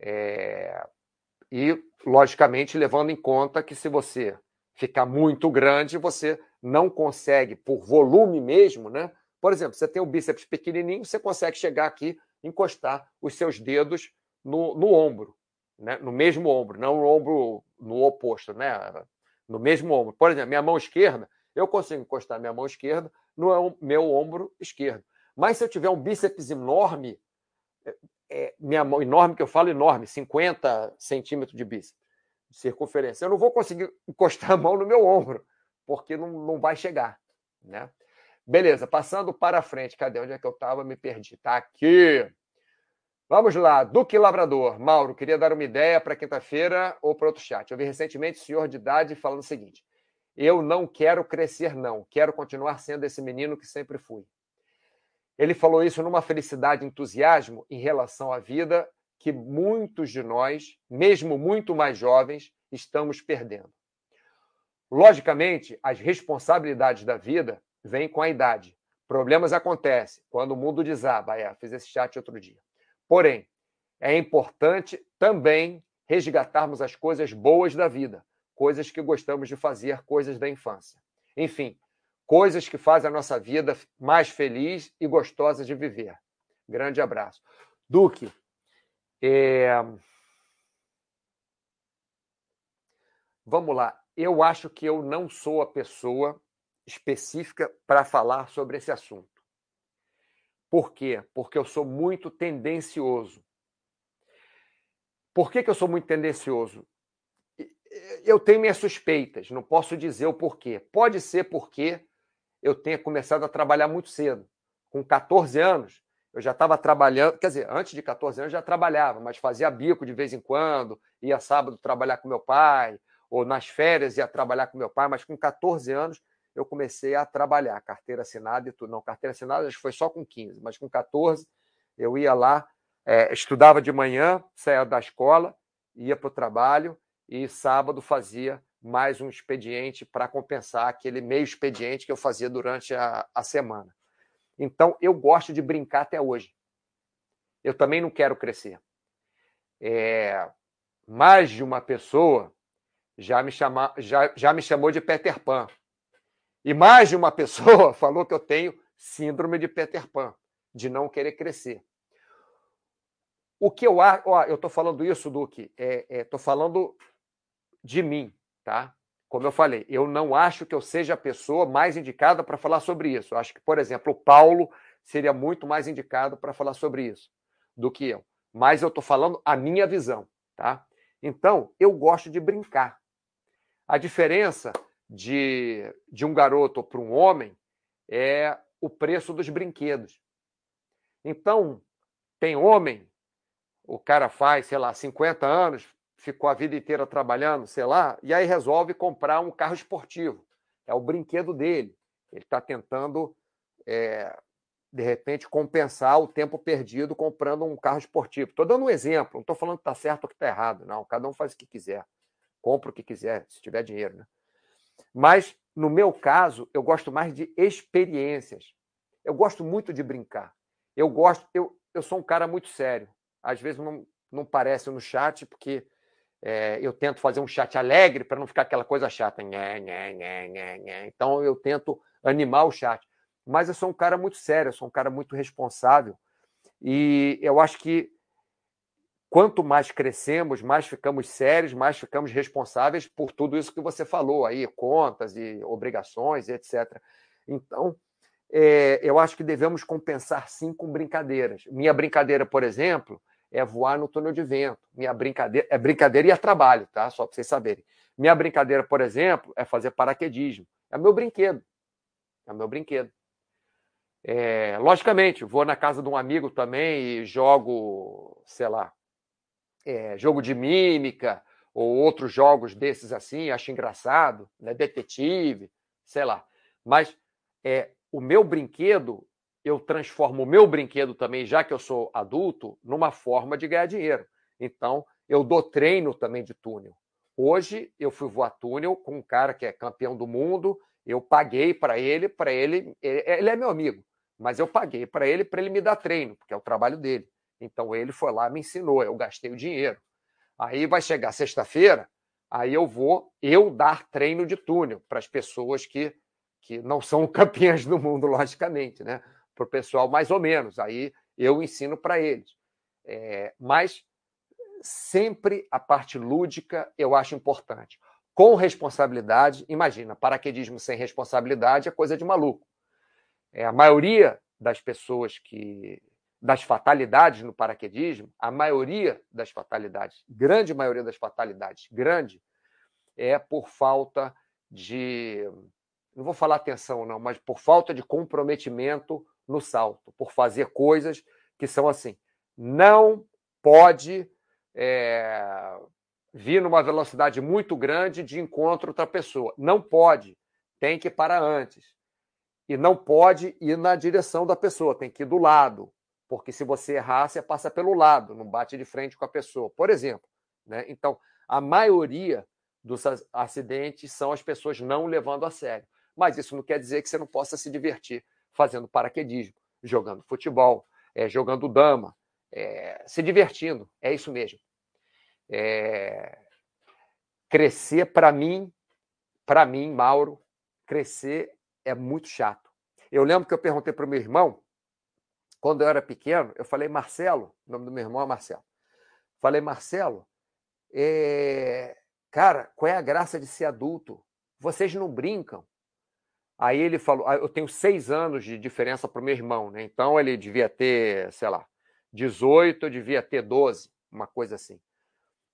É... E, logicamente, levando em conta que se você ficar muito grande, você não consegue, por volume mesmo, né? Por exemplo, você tem o bíceps pequenininho, você consegue chegar aqui, encostar os seus dedos no, no ombro, né? no mesmo ombro, não no ombro no oposto, né? no mesmo ombro. Por exemplo, minha mão esquerda, eu consigo encostar minha mão esquerda no meu ombro esquerdo. Mas se eu tiver um bíceps enorme, é, minha mão enorme, que eu falo enorme, 50 centímetros de bíceps, de circunferência. Eu não vou conseguir encostar a mão no meu ombro, porque não, não vai chegar. né? Beleza, passando para frente. Cadê? Onde é que eu estava? Me perdi. Tá aqui. Vamos lá. Duque Labrador. Mauro, queria dar uma ideia para quinta-feira ou para outro chat. Eu vi recentemente o senhor de idade falando o seguinte: eu não quero crescer, não. Quero continuar sendo esse menino que sempre fui. Ele falou isso numa felicidade entusiasmo em relação à vida que muitos de nós, mesmo muito mais jovens, estamos perdendo. Logicamente, as responsabilidades da vida vêm com a idade. Problemas acontecem quando o mundo desaba. É, fiz esse chat outro dia. Porém, é importante também resgatarmos as coisas boas da vida, coisas que gostamos de fazer, coisas da infância. Enfim, coisas que fazem a nossa vida mais feliz e gostosa de viver. Grande abraço. Duque, é... vamos lá. Eu acho que eu não sou a pessoa específica para falar sobre esse assunto. Por quê? Porque eu sou muito tendencioso. Por que, que eu sou muito tendencioso? Eu tenho minhas suspeitas, não posso dizer o porquê. Pode ser porque eu tenha começado a trabalhar muito cedo. Com 14 anos, eu já estava trabalhando, quer dizer, antes de 14 anos já trabalhava, mas fazia bico de vez em quando, ia sábado trabalhar com meu pai, ou nas férias ia trabalhar com meu pai, mas com 14 anos eu comecei a trabalhar, carteira assinada e tudo. Não, carteira assinada acho que foi só com 15, mas com 14 eu ia lá, é, estudava de manhã, saía da escola, ia para o trabalho e sábado fazia mais um expediente para compensar aquele meio expediente que eu fazia durante a, a semana. Então, eu gosto de brincar até hoje. Eu também não quero crescer. É, mais de uma pessoa já me, chama, já, já me chamou de Peter Pan. E mais de uma pessoa *laughs* falou que eu tenho síndrome de Peter Pan, de não querer crescer. O que eu acho, eu estou falando isso, Duque, estou é, é, falando de mim, tá? Como eu falei, eu não acho que eu seja a pessoa mais indicada para falar sobre isso. Eu acho que, por exemplo, o Paulo seria muito mais indicado para falar sobre isso do que eu. Mas eu estou falando a minha visão, tá? Então, eu gosto de brincar. A diferença de, de um garoto para um homem é o preço dos brinquedos. Então, tem homem, o cara faz, sei lá, 50 anos, ficou a vida inteira trabalhando, sei lá, e aí resolve comprar um carro esportivo. É o brinquedo dele. Ele está tentando, é, de repente, compensar o tempo perdido comprando um carro esportivo. Estou dando um exemplo, não estou falando que está certo ou que está errado, não. Cada um faz o que quiser. Compra o que quiser, se tiver dinheiro. Né? Mas, no meu caso, eu gosto mais de experiências. Eu gosto muito de brincar. Eu gosto, eu, eu sou um cara muito sério. Às vezes não, não parece no chat, porque é, eu tento fazer um chat alegre para não ficar aquela coisa chata. Nhé, nhé, nhé. Então eu tento animar o chat. Mas eu sou um cara muito sério, eu sou um cara muito responsável. E eu acho que quanto mais crescemos, mais ficamos sérios, mais ficamos responsáveis por tudo isso que você falou aí, contas e obrigações, etc. Então, é, eu acho que devemos compensar sim com brincadeiras. Minha brincadeira, por exemplo, é voar no túnel de vento. Minha brincadeira é brincadeira e é trabalho, tá? Só para vocês saberem. Minha brincadeira, por exemplo, é fazer paraquedismo. É meu brinquedo. É meu brinquedo. É, logicamente, vou na casa de um amigo também e jogo, sei lá, é, jogo de mímica ou outros jogos desses assim, acho engraçado, né? detetive, sei lá. Mas é, o meu brinquedo, eu transformo o meu brinquedo também, já que eu sou adulto, numa forma de ganhar dinheiro. Então, eu dou treino também de túnel. Hoje, eu fui voar túnel com um cara que é campeão do mundo, eu paguei para ele, para ele, ele é meu amigo, mas eu paguei para ele para ele me dar treino, porque é o trabalho dele. Então ele foi lá me ensinou, eu gastei o dinheiro. Aí vai chegar sexta-feira, aí eu vou eu dar treino de túnel para as pessoas que, que não são *laughs* campeãs do mundo, logicamente, né? Para o pessoal mais ou menos. Aí eu ensino para eles. É, mas sempre a parte lúdica eu acho importante. Com responsabilidade, imagina, paraquedismo sem responsabilidade é coisa de maluco. É, a maioria das pessoas que das fatalidades no paraquedismo, a maioria das fatalidades, grande maioria das fatalidades, grande, é por falta de, não vou falar atenção não, mas por falta de comprometimento no salto, por fazer coisas que são assim. Não pode é, vir numa velocidade muito grande de encontro outra pessoa. Não pode. Tem que parar antes. E não pode ir na direção da pessoa, tem que ir do lado. Porque se você errar, você passa pelo lado, não bate de frente com a pessoa. Por exemplo. Né? Então, a maioria dos acidentes são as pessoas não levando a sério. Mas isso não quer dizer que você não possa se divertir fazendo paraquedismo, jogando futebol, é, jogando dama, é, se divertindo. É isso mesmo. É... Crescer, para mim, para mim, Mauro, crescer é muito chato. Eu lembro que eu perguntei para o meu irmão, quando eu era pequeno, eu falei, Marcelo, o nome do meu irmão é Marcelo. Falei, Marcelo, é... cara, qual é a graça de ser adulto? Vocês não brincam. Aí ele falou, ah, eu tenho seis anos de diferença para o meu irmão, né? Então ele devia ter, sei lá, 18, eu devia ter 12, uma coisa assim.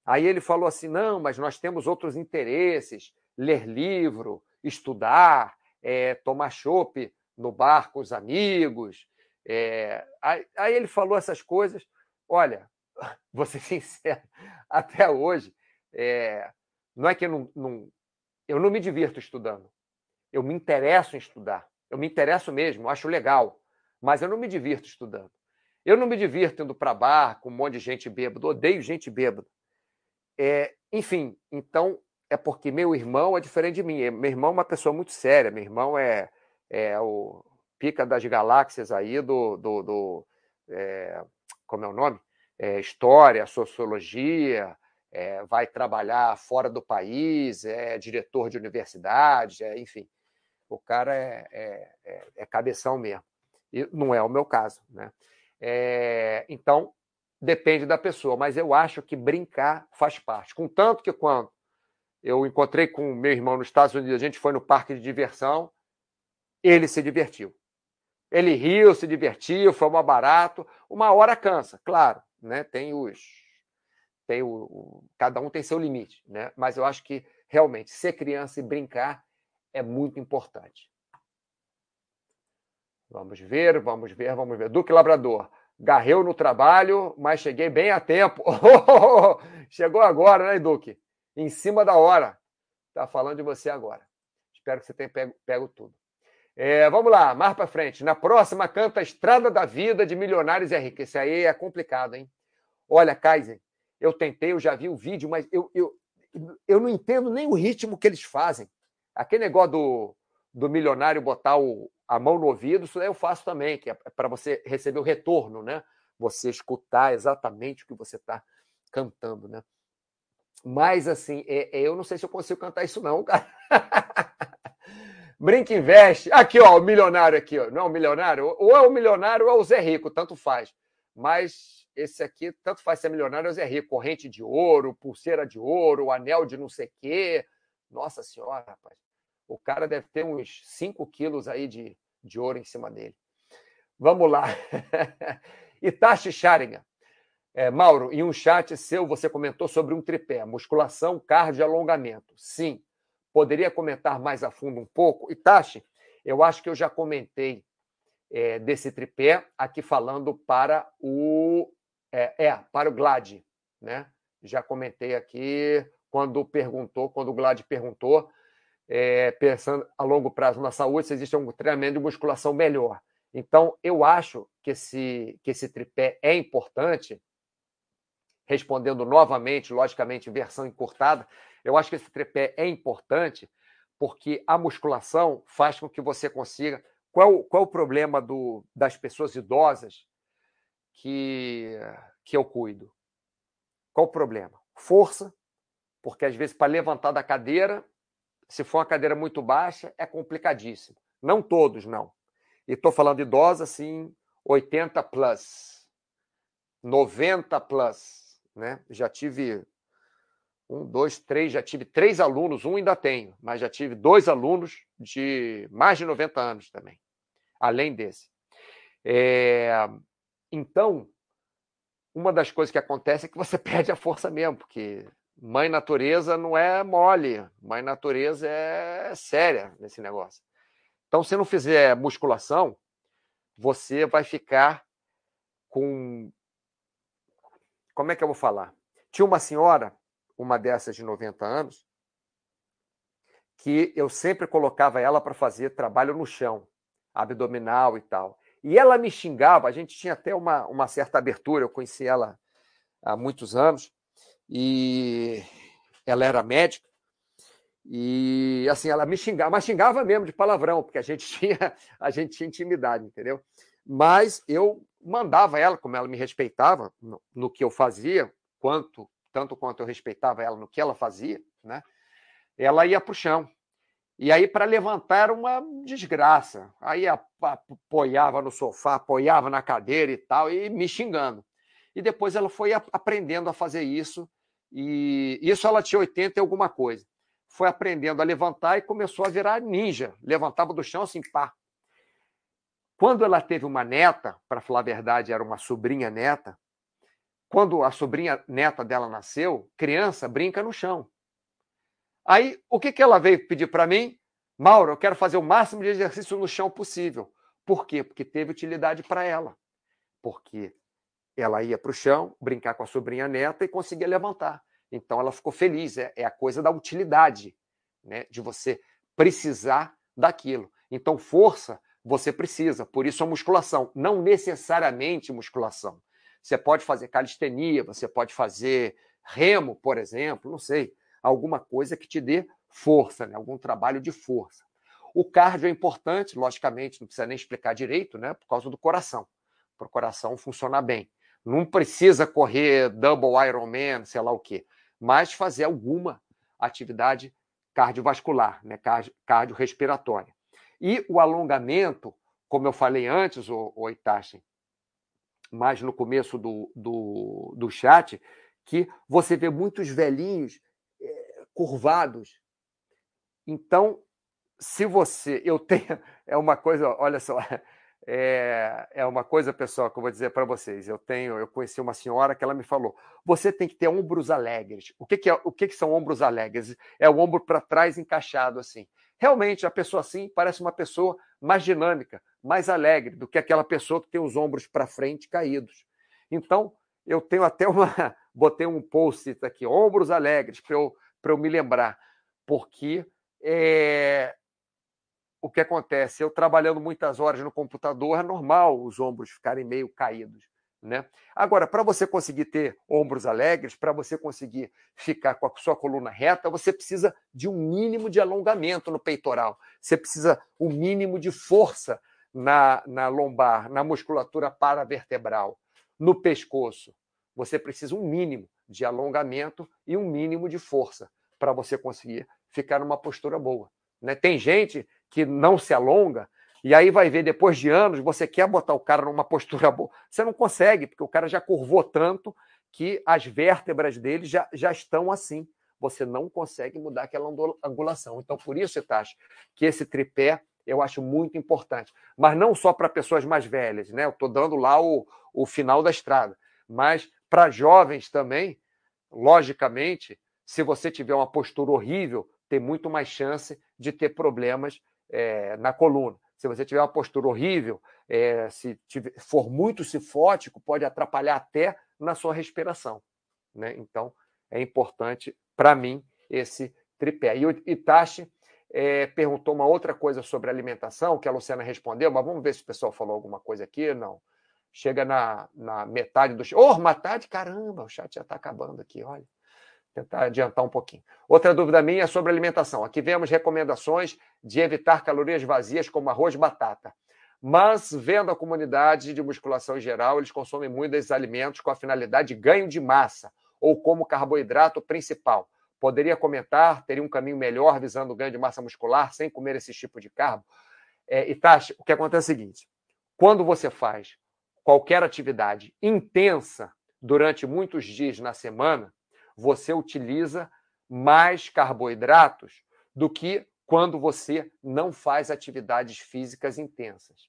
Aí ele falou assim: não, mas nós temos outros interesses, ler livro, estudar, é, tomar chopp no bar com os amigos. É... Aí, aí, ele falou essas coisas. Olha, *laughs* vou ser sincero, *laughs* até hoje, é... não é que eu não, não, eu não me divirto estudando. Eu me interesso em estudar. Eu me interesso mesmo, acho legal, mas eu não me divirto estudando. Eu não me divirto indo para bar com um monte de gente bêbada, odeio gente bêbada. É, enfim, então é porque meu irmão é diferente de mim. Meu irmão é uma pessoa muito séria. Meu irmão é, é o pica das galáxias aí do. do, do é, como é o nome? É, história, sociologia, é, vai trabalhar fora do país, é diretor de universidade, é, enfim. O cara é, é, é, é cabeção mesmo. E não é o meu caso. Né? É, então, depende da pessoa, mas eu acho que brincar faz parte. Contanto que quando eu encontrei com meu irmão nos Estados Unidos, a gente foi no parque de diversão, ele se divertiu. Ele riu, se divertiu, foi uma barato. Uma hora cansa, claro, né? Tem os tem o, o, cada um tem seu limite, né? Mas eu acho que realmente ser criança e brincar é muito importante. Vamos ver, vamos ver, vamos ver. Duque Labrador garreu no trabalho, mas cheguei bem a tempo. *laughs* Chegou agora, né, Duque? Em cima da hora. Tá falando de você agora. Espero que você tenha pego, pego tudo. É, vamos lá, mais para frente. Na próxima, canta Estrada da Vida de Milionários e Ricos. Esse aí é complicado, hein? Olha, Kaiser, eu tentei, eu já vi o vídeo, mas eu, eu, eu não entendo nem o ritmo que eles fazem. Aquele negócio do, do milionário botar o, a mão no ouvido, isso eu faço também, que é para você receber o retorno, né? Você escutar exatamente o que você está cantando, né? Mas, assim, é, é, eu não sei se eu consigo cantar isso, não, cara. *laughs* Brinca investe. Aqui, ó, o milionário aqui, ó. Não é o milionário? Ou é o milionário ou é o Zé Rico, tanto faz. Mas esse aqui, tanto faz ser milionário ou Zé Rico. Corrente de ouro, pulseira de ouro, anel de não sei o quê. Nossa Senhora, rapaz. O cara deve ter uns 5 quilos aí de, de ouro em cima dele. Vamos lá. *laughs* Itachi Sharinga. É, Mauro, em um chat seu você comentou sobre um tripé, musculação, cardio e alongamento. Sim. Poderia comentar mais a fundo um pouco? Itachi, eu acho que eu já comentei é, desse tripé aqui falando para o é, é, para o Glad, né? Já comentei aqui quando perguntou, quando o Glad perguntou é, pensando a longo prazo na saúde, se existe um treinamento de musculação melhor. Então, eu acho que esse, que esse tripé é importante, respondendo novamente, logicamente, versão encurtada, eu acho que esse tripé é importante porque a musculação faz com que você consiga. Qual, qual é o problema do, das pessoas idosas que, que eu cuido? Qual o problema? Força, porque às vezes para levantar da cadeira se for uma cadeira muito baixa, é complicadíssimo. Não todos, não. E estou falando idosa, assim, 80 plus, 90 plus. Né? Já tive um, dois, três, já tive três alunos, um ainda tenho, mas já tive dois alunos de mais de 90 anos também, além desse. É... Então, uma das coisas que acontece é que você *laughs* perde a força mesmo, porque Mãe natureza não é mole, mãe natureza é séria nesse negócio. Então, se não fizer musculação, você vai ficar com. Como é que eu vou falar? Tinha uma senhora, uma dessas de 90 anos, que eu sempre colocava ela para fazer trabalho no chão, abdominal e tal. E ela me xingava, a gente tinha até uma, uma certa abertura, eu conheci ela há muitos anos, e ela era médica, e assim, ela me xingava, mas xingava mesmo de palavrão, porque a gente *laughs* tinha, a gente tinha intimidade, entendeu? Mas eu mandava ela, como ela me respeitava no, no que eu fazia, quanto tanto quanto eu respeitava ela no que ela fazia, né? Ela ia para o chão. E aí, para levantar, era uma desgraça. Aí apoiava no sofá, apoiava na cadeira e tal, e me xingando. E depois ela foi aprendendo a fazer isso, e isso ela tinha 80 e alguma coisa foi aprendendo a levantar e começou a virar ninja. Levantava do chão assim, pá. Quando ela teve uma neta, para falar a verdade, era uma sobrinha neta, quando a sobrinha neta dela nasceu, criança brinca no chão. Aí, o que, que ela veio pedir para mim? Mauro, eu quero fazer o máximo de exercício no chão possível. Por quê? Porque teve utilidade para ela. Porque ela ia para o chão, brincar com a sobrinha neta e conseguia levantar. Então ela ficou feliz. É, é a coisa da utilidade, né? de você precisar daquilo. Então, força você precisa, por isso a musculação, não necessariamente musculação. Você pode fazer calistenia, você pode fazer remo, por exemplo, não sei, alguma coisa que te dê força, né? algum trabalho de força. O cardio é importante, logicamente, não precisa nem explicar direito, né? por causa do coração, para o coração funcionar bem. Não precisa correr double Ironman, sei lá o quê mas fazer alguma atividade cardiovascular, né, cardiorrespiratória. E o alongamento, como eu falei antes, o, o mais no começo do, do, do chat, que você vê muitos velhinhos é, curvados. Então, se você. Eu *laughs* tenho. É uma coisa, olha só, é, é uma coisa, pessoal, que eu vou dizer para vocês. Eu tenho, eu conheci uma senhora que ela me falou: você tem que ter ombros alegres. O que, que é, o que, que são ombros alegres? É o ombro para trás encaixado assim. Realmente, a pessoa assim parece uma pessoa mais dinâmica, mais alegre do que aquela pessoa que tem os ombros para frente caídos. Então, eu tenho até uma, *laughs* botei um post aqui, ombros alegres, para eu, eu me lembrar, porque é, o que acontece? Eu trabalhando muitas horas no computador, é normal os ombros ficarem meio caídos. Né? Agora, para você conseguir ter ombros alegres, para você conseguir ficar com a sua coluna reta, você precisa de um mínimo de alongamento no peitoral. Você precisa um mínimo de força na, na lombar, na musculatura paravertebral, no pescoço. Você precisa um mínimo de alongamento e um mínimo de força para você conseguir ficar numa postura boa. Né? Tem gente que não se alonga, e aí vai ver depois de anos, você quer botar o cara numa postura boa. Você não consegue, porque o cara já curvou tanto que as vértebras dele já, já estão assim. Você não consegue mudar aquela angulação. Então, por isso, Itachi, que esse tripé eu acho muito importante. Mas não só para pessoas mais velhas, né? Eu estou dando lá o, o final da estrada. Mas para jovens também, logicamente, se você tiver uma postura horrível, tem muito mais chance de ter problemas é, na coluna. Se você tiver uma postura horrível, é, se tiver, for muito cifótico, pode atrapalhar até na sua respiração. Né? Então, é importante, para mim, esse tripé. E o Itachi é, perguntou uma outra coisa sobre alimentação, que a Luciana respondeu, mas vamos ver se o pessoal falou alguma coisa aqui. Não. Chega na, na metade do. Oh, metade? Caramba, o chat já está acabando aqui, olha tentar adiantar um pouquinho. Outra dúvida minha é sobre alimentação. Aqui vemos recomendações de evitar calorias vazias como arroz e batata. Mas, vendo a comunidade de musculação em geral, eles consomem muito desses alimentos com a finalidade de ganho de massa ou como carboidrato principal. Poderia comentar, teria um caminho melhor visando o ganho de massa muscular sem comer esse tipo de carbo? É, Itachi, o que acontece é o seguinte: quando você faz qualquer atividade intensa durante muitos dias na semana, você utiliza mais carboidratos do que quando você não faz atividades físicas intensas.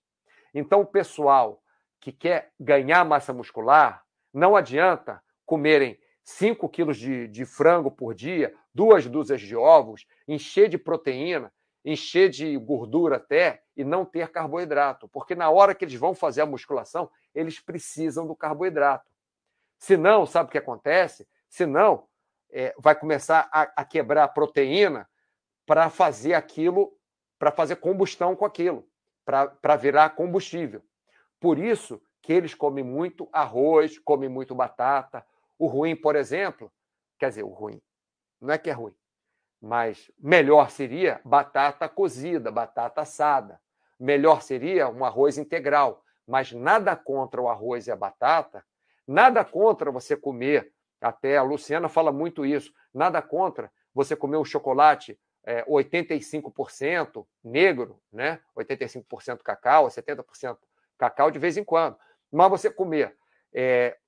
Então, o pessoal que quer ganhar massa muscular, não adianta comerem 5 quilos de, de frango por dia, duas dúzias de ovos, encher de proteína encher de gordura até e não ter carboidrato, porque na hora que eles vão fazer a musculação, eles precisam do carboidrato. Se não, sabe o que acontece? Se não, é, vai começar a, a quebrar a proteína para fazer aquilo, para fazer combustão com aquilo, para virar combustível. Por isso que eles comem muito arroz, comem muito batata. O ruim, por exemplo, quer dizer, o ruim, não é que é ruim, mas melhor seria batata cozida, batata assada. Melhor seria um arroz integral, mas nada contra o arroz e a batata, nada contra você comer, até a Luciana fala muito isso, nada contra você comer um chocolate é, 85% negro, né? 85% cacau, 70% cacau de vez em quando. Mas você comer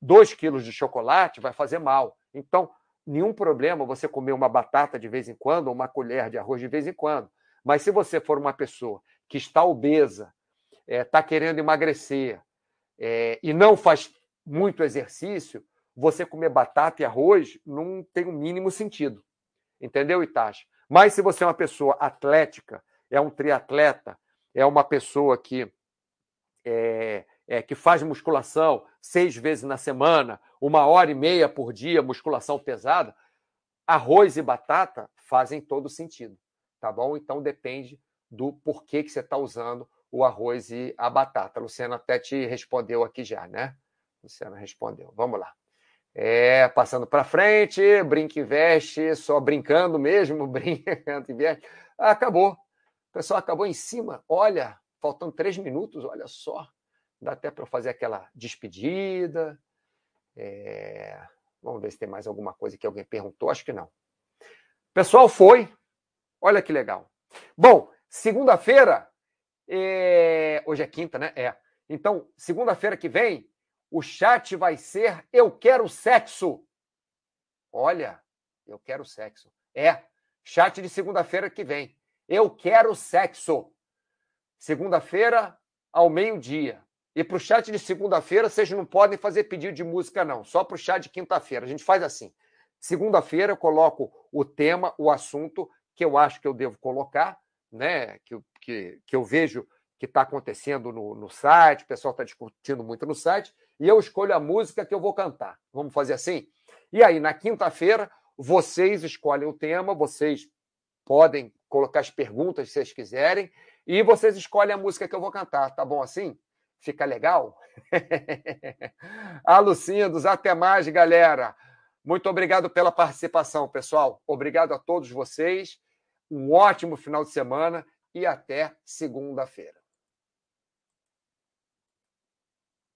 2 é, quilos de chocolate vai fazer mal. Então, nenhum problema você comer uma batata de vez em quando ou uma colher de arroz de vez em quando. Mas se você for uma pessoa que está obesa, está é, querendo emagrecer é, e não faz muito exercício, você comer batata e arroz não tem o um mínimo sentido. Entendeu, Itachi? Mas se você é uma pessoa atlética, é um triatleta, é uma pessoa que é, é, que faz musculação seis vezes na semana, uma hora e meia por dia, musculação pesada, arroz e batata fazem todo sentido, tá bom? Então depende do porquê que você está usando o arroz e a batata. A Luciana até te respondeu aqui já, né? Luciana respondeu. Vamos lá. É, passando para frente, brinca e veste, só brincando mesmo, *laughs* brinca e veste. acabou. Pessoal acabou em cima. Olha, faltando três minutos, olha só. Dá até para fazer aquela despedida. É... Vamos ver se tem mais alguma coisa que alguém perguntou. Acho que não. Pessoal, foi. Olha que legal. Bom, segunda-feira. É... Hoje é quinta, né? É. Então, segunda-feira que vem, o chat vai ser Eu Quero Sexo. Olha, eu quero sexo. É, chat de segunda-feira que vem. Eu quero sexo. Segunda-feira, ao meio-dia. E para o chat de segunda-feira, vocês não podem fazer pedido de música, não. Só para o chat de quinta-feira. A gente faz assim. Segunda-feira eu coloco o tema, o assunto que eu acho que eu devo colocar, né? Que, que, que eu vejo que está acontecendo no, no site, o pessoal está discutindo muito no site, e eu escolho a música que eu vou cantar. Vamos fazer assim? E aí, na quinta-feira, vocês escolhem o tema, vocês podem colocar as perguntas se vocês quiserem, e vocês escolhem a música que eu vou cantar, tá bom assim? Fica legal? *laughs* Alucindos, até mais, galera. Muito obrigado pela participação, pessoal. Obrigado a todos vocês. Um ótimo final de semana e até segunda-feira.